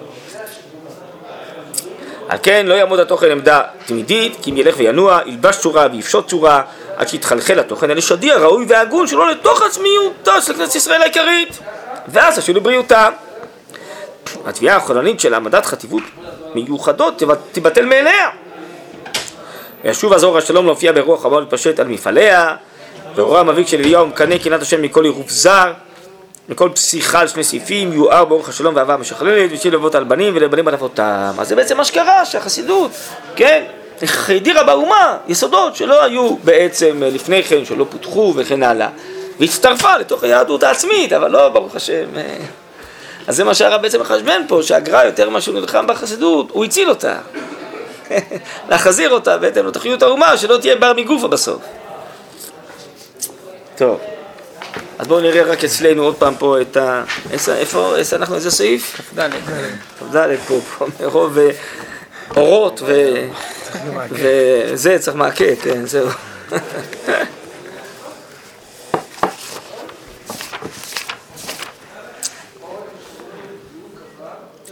על כן לא יעמוד התוכן עמדה תמידית, כי אם ילך וינוע, ילבש צורה ויפשוט צורה, עד שיתחלחל התוכן על ישדי הראוי והגון שלא לתוך עצמיותה של כנסת ישראל העיקרית, ואז השאיר לבריאותה. התביעה החולנית של העמדת חטיבות מיוחדות תבטל מאליה. וישוב הזוהר השלום להופיע ברוח הבא להתפשט על מפעליה, ואורה המביק של אליהו מקנא קנאת השם מכל עירוב זר, מכל פסיכה על שני סעיפים, יואר באורך השלום ואהבה משכללת, ושיל לבבות על בנים ולבנים על אבותם. אז זה בעצם מה שקרה, שהחסידות, כן, החדירה באומה יסודות שלא היו בעצם לפני כן, שלא פותחו וכן הלאה. והצטרפה לתוך היהדות העצמית, אבל לא, ברוך השם. אז זה מה שהרב בעצם מחשבן פה, שהגר"א יותר ממה שהוא נלחם בחסידות, הוא הציל אותה. להחזיר אותה בהתאם לתוכניות האומה, שלא תהיה בר מגופה בסוף. טוב, אז בואו נראה רק אצלנו עוד פעם פה את ה... איפה, איזה אנחנו, איזה סעיף? כ"ד. כ"ד פה, פה מרוב אה, אורות ו... וזה, צריך מעקה, כן, זהו.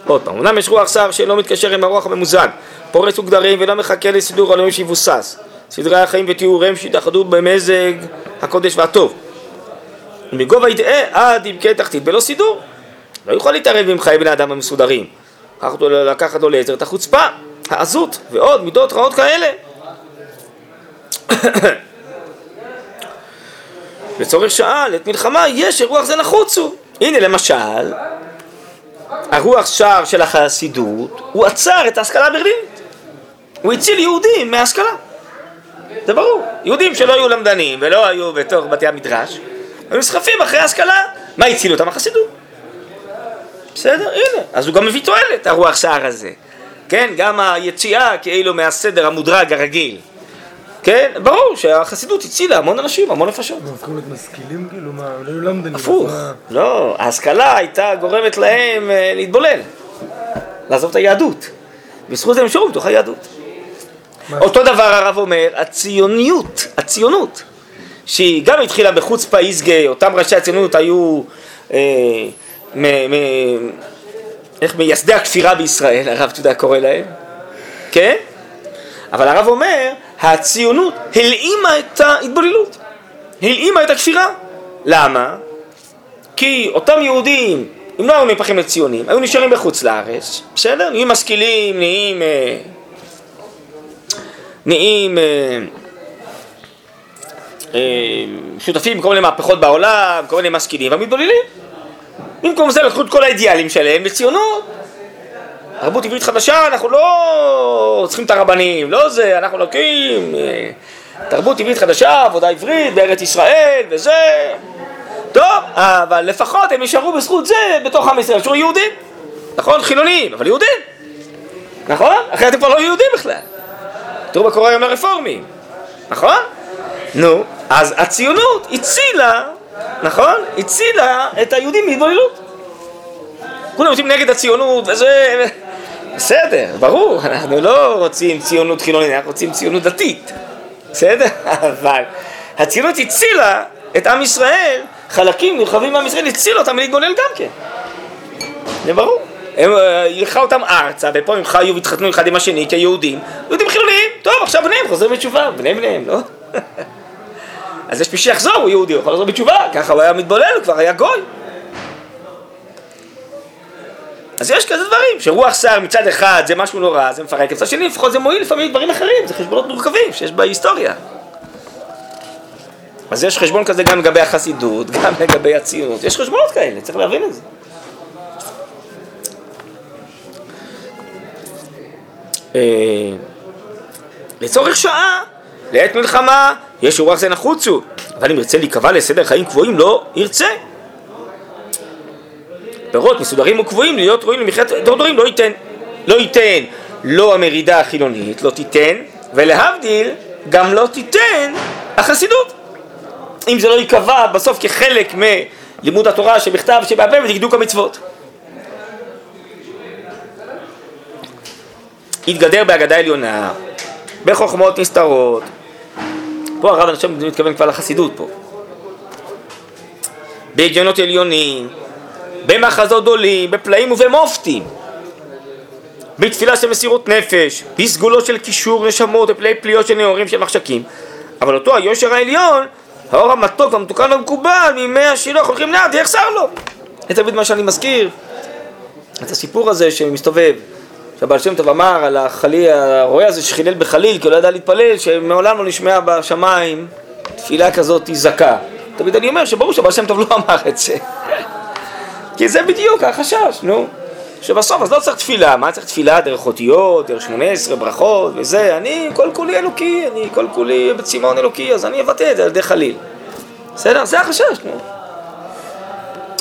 עוד פעם, אמנם יש רוח שר שלא מתקשר עם הרוח הממוזג, פורס וגדרים ולא מחכה לסידור עלומים שיבוסס. סדרי החיים ותיאוריהם שיתאחדו במזג הקודש והטוב. ומגובה ידעה עד עמקי תחתית בלא סידור. לא יכול להתערב עם חיי בני אדם המסודרים. לקחת לו לעזר את החוצפה, העזות ועוד מידות רעות כאלה. לצורך שעה, לעת מלחמה, יש שרוח זה נחוץ הוא. הנה למשל, הרוח שער של החסידות, הוא עצר את ההשכלה הברלינית. הוא הציל יהודים מההשכלה. זה ברור. יהודים שלא היו למדנים ולא היו בתוך בתי המדרש, היו נסחפים אחרי ההשכלה. מה הציל אותם? החסידות. בסדר? הנה. אז הוא גם מביא תועלת, הרוח שער הזה. כן? גם היציאה כאילו מהסדר המודרג הרגיל. כן? ברור שהחסידות הצילה המון אנשים, המון נפשות. מה, הופכים להיות משכילים כאילו? מה, הם לא למדנים. הפוך. לא, ההשכלה הייתה גורמת להם אה, להתבולל. לעזוב את היהדות. בזכות זה הם נשארו בתוך היהדות. אותו דבר הרב אומר, הציוניות, הציונות, שהיא גם התחילה בחוצפה איסגי, אותם ראשי הציונות היו, אה, מ, מ, איך מייסדי הכפירה בישראל, הרב, אתה יודע, קורא להם, כן? אבל הרב אומר, הציונות הלאימה את ההתבוללות, הלאימה את הכפירה. למה? כי אותם יהודים, אם לא היו נהפכים לציונים, היו נשארים בחוץ לארץ, בסדר? נהיים משכילים, נהיים... אה, נהיים אה, אה, שותפים בכל מיני מהפכות בעולם, כל מיני משכילים, והמתבוללים. במקום זה לקחו את כל האידיאלים שלהם לציונות. תרבות עברית חדשה, אנחנו לא צריכים את הרבנים, לא זה, אנחנו לוקחים אה, תרבות עברית חדשה, עבודה עברית בארץ ישראל וזה. טוב, אבל לפחות הם יישארו בזכות זה בתוך עם ישראל, שיהיו יהודים. נכון? חילונים, אבל יהודים. נכון? אחרת הם כבר לא יהודים בכלל. תראו מה קורה היום לרפורמים, נכון? נו, אז הציונות הצילה, נכון? הצילה את היהודים מהתבוללות. כולם יוצאים נגד הציונות וזה... בסדר, ברור, אנחנו לא רוצים ציונות חילונית, אנחנו רוצים ציונות דתית. בסדר? אבל הציונות הצילה את עם ישראל, חלקים נרחבים מעם ישראל, הצילה אותם מלהתגולל גם כן. זה ברור. הם אה, ילכה אותם ארצה, ופה הם חיו והתחתנו אחד עם השני כיהודים, יהודים חילוניים, טוב עכשיו בניהם חוזרים בתשובה, בני בניהם, לא? אז יש מי שיחזור, הוא יהודי, הוא יכול לחזור בתשובה, ככה הוא היה מתבולל, הוא כבר היה גוי. אז יש כזה דברים, שרוח שר מצד אחד זה משהו נורא, זה מפרק, מצד שני לפחות זה מועיל לפעמים לדברים אחרים, זה חשבונות מורכבים שיש בהיסטוריה. אז יש חשבון כזה גם לגבי החסידות, גם לגבי הציונות. יש חשבונות כאלה, צריך להבין את זה. אה, לצורך שעה, לעת מלחמה, יש רוח זה נחוצו, אבל אם ירצה להיקבע לסדר חיים קבועים, לא ירצה. פירות מסודרים וקבועים להיות ראויים למחיית דורדורים, לא ייתן. לא ייתן לא המרידה החילונית, לא תיתן, ולהבדיל, גם לא תיתן החסידות. אם זה לא ייקבע בסוף כחלק מלימוד התורה שבכתב שבעל פה ודקדוק המצוות. התגדר בהגדה עליונה, בחוכמות נסתרות. פה הרב חושב מתכוון כבר לחסידות פה. בהגיונות עליונים, במחזות גדולים, בפלאים ובמופתים. בתפילה של מסירות נפש, בסגולות של קישור נשמות ופלאי פליות של נאורים של מחשקים. אבל אותו היושר העליון, האור המתוק והמתוקן והמקובל, מימי השילוח הולכים לאט, יחסר לו. זה תמיד מה שאני מזכיר, את הסיפור הזה שמסתובב, שהבעל שם טוב אמר על החליל, הרועה הזה שחילל בחליל כי הוא לא ידע להתפלל, שמעולם לא נשמעה בשמיים תפילה כזאת זכה. תמיד אני אומר שברור שהבעל שם טוב לא אמר את זה. כי זה בדיוק החשש, נו. שבסוף אז לא צריך תפילה, מה צריך תפילה? דרך אותיות, דרך שמונה עשרה ברכות וזה, אני כל כולי אלוקי, אני כל כולי בצמאון אלוקי, אז אני אבטא את זה על ידי חליל. בסדר? זה החשש, נו.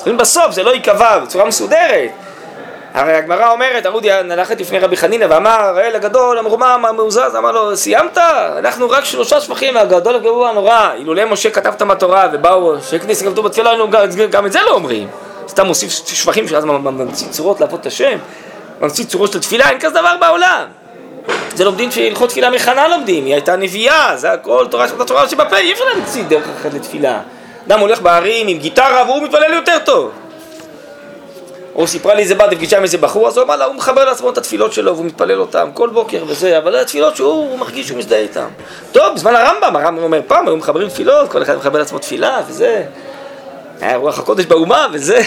אם בסוף זה לא ייקבע בצורה מסודרת, הרי הגמרא אומרת, ארודי נלכת לפני רבי חנינא ואמר, האל הגדול, המרומם, המעוזז, אמר לו, סיימת? אנחנו רק שלושה שפכים מהגדול הגרוע הנורא, אילולא משה כתב את המטורה ובאו, שכניס כתוב בתפילה, גם את זה לא אומרים. סתם מוסיף שבחים שאז ממציא צורות לעבוד את השם, ממציא צורות של תפילה, אין כזה דבר בעולם. זה לומדים שהלכות תפילה מחנה לומדים, היא הייתה נביאה, זה הכל תורה של התורה שבפה, אי אפשר להמציא דרך אחת לתפילה. אדם הולך בהרים עם גיטרה והוא מתפלל יותר טוב. או סיפרה לי איזה בת בפגישה עם איזה בחור, אז הוא אמר לה, הוא מחבר לעצמו את התפילות שלו והוא מתפלל אותם כל בוקר וזה, אבל התפילות שהוא מרגיש שהוא מזדהה איתם. טוב, בזמן הרמב"ם, הרמב"ם אומר פעם, היו מחברים תפילות, כל אחד מחבר לעצמו תפילה וזה. היה רוח הקודש באומה וזה,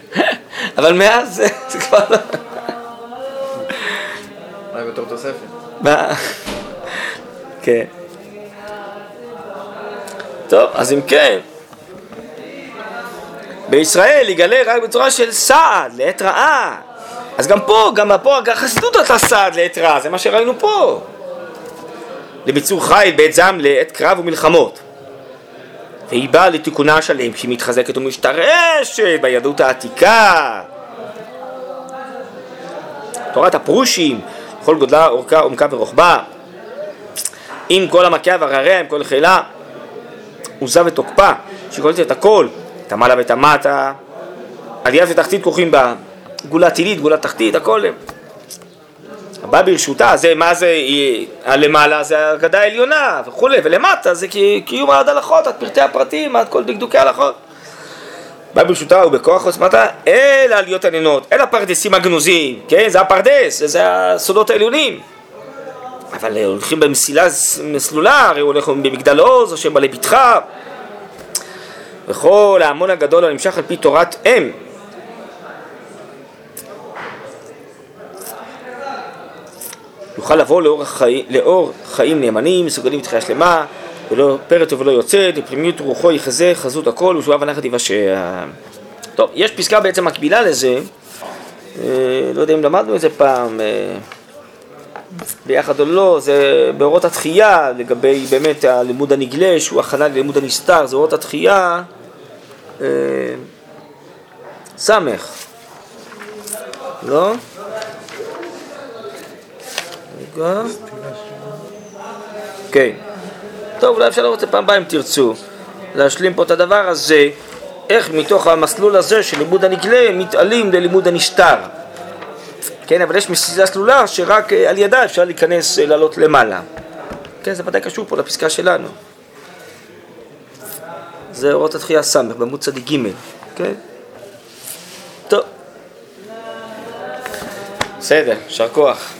אבל מאז זה, זה כבר לא... אולי בתור תוספת. מה? כן. טוב, אז אם כן, בישראל יגלה רק בצורה של סעד, לעת רעה. אז גם פה, גם פה החסידות עשתה סעד לעת רעה, זה מה שראינו פה. לביצור חיל בעת זעם לעת קרב ומלחמות. והיא באה לתיקונה שלם כשהיא מתחזקת ומשתרשת ביהדות העתיקה. תורת הפרושים, כל גודלה, אורכה, עומקה ורוחבה, עם כל המכה והרריה, עם כל חילה, עוזה ותוקפה, שקולטת את הכל, את המעלה ואת המטה, עלייה ותחתית כרוכים בה, גאולה טילית, גאולה תחתית, הכל הבא ברשותה, זה מה זה, הלמעלה זה הגדה העליונה וכולי, ולמטה זה קיום עד הלכות, עד פרטי הפרטים, עד כל דקדוקי הלכות. בא ברשותה ובכוח עוצמתה אל העליות העליונות, אל הפרדסים הגנוזים, כן? זה הפרדס, זה הסודות העליונים. אבל הולכים במסילה מסלולה, הרי הולכים במגדל עוז, השם בעלי בתך. וכל ההמון הגדול הנמשך על פי תורת אם, יוכל לבוא לאור, החיים, לאור חיים נאמנים, מסוגלים בתחייה שלמה, ולא פרט ולא יוצאת, לפנימיות רוחו יחזה, חזות הכל, ושבועה ונחת יבשע. טוב, יש פסקה בעצם מקבילה לזה, אה, לא יודע אם למדנו את זה פעם, אה, ביחד או לא, זה באורות התחייה, לגבי באמת הלימוד הנגלה, שהוא הכנה ללימוד הנסתר, זה אורות התחייה, אה, סמך, לא? כן. טוב, אולי אפשר לראות את זה פעם הבאה אם תרצו. להשלים פה את הדבר הזה, איך מתוך המסלול הזה של לימוד הנגלה מתעלים ללימוד הנסתר. כן, אבל יש מסילה סלולה שרק על ידה אפשר להיכנס, לעלות למעלה. כן, זה ודאי קשור פה לפסקה שלנו. זה אורות התחייה ס' בעמוד צדיק ג', כן? טוב. בסדר, יישר כוח.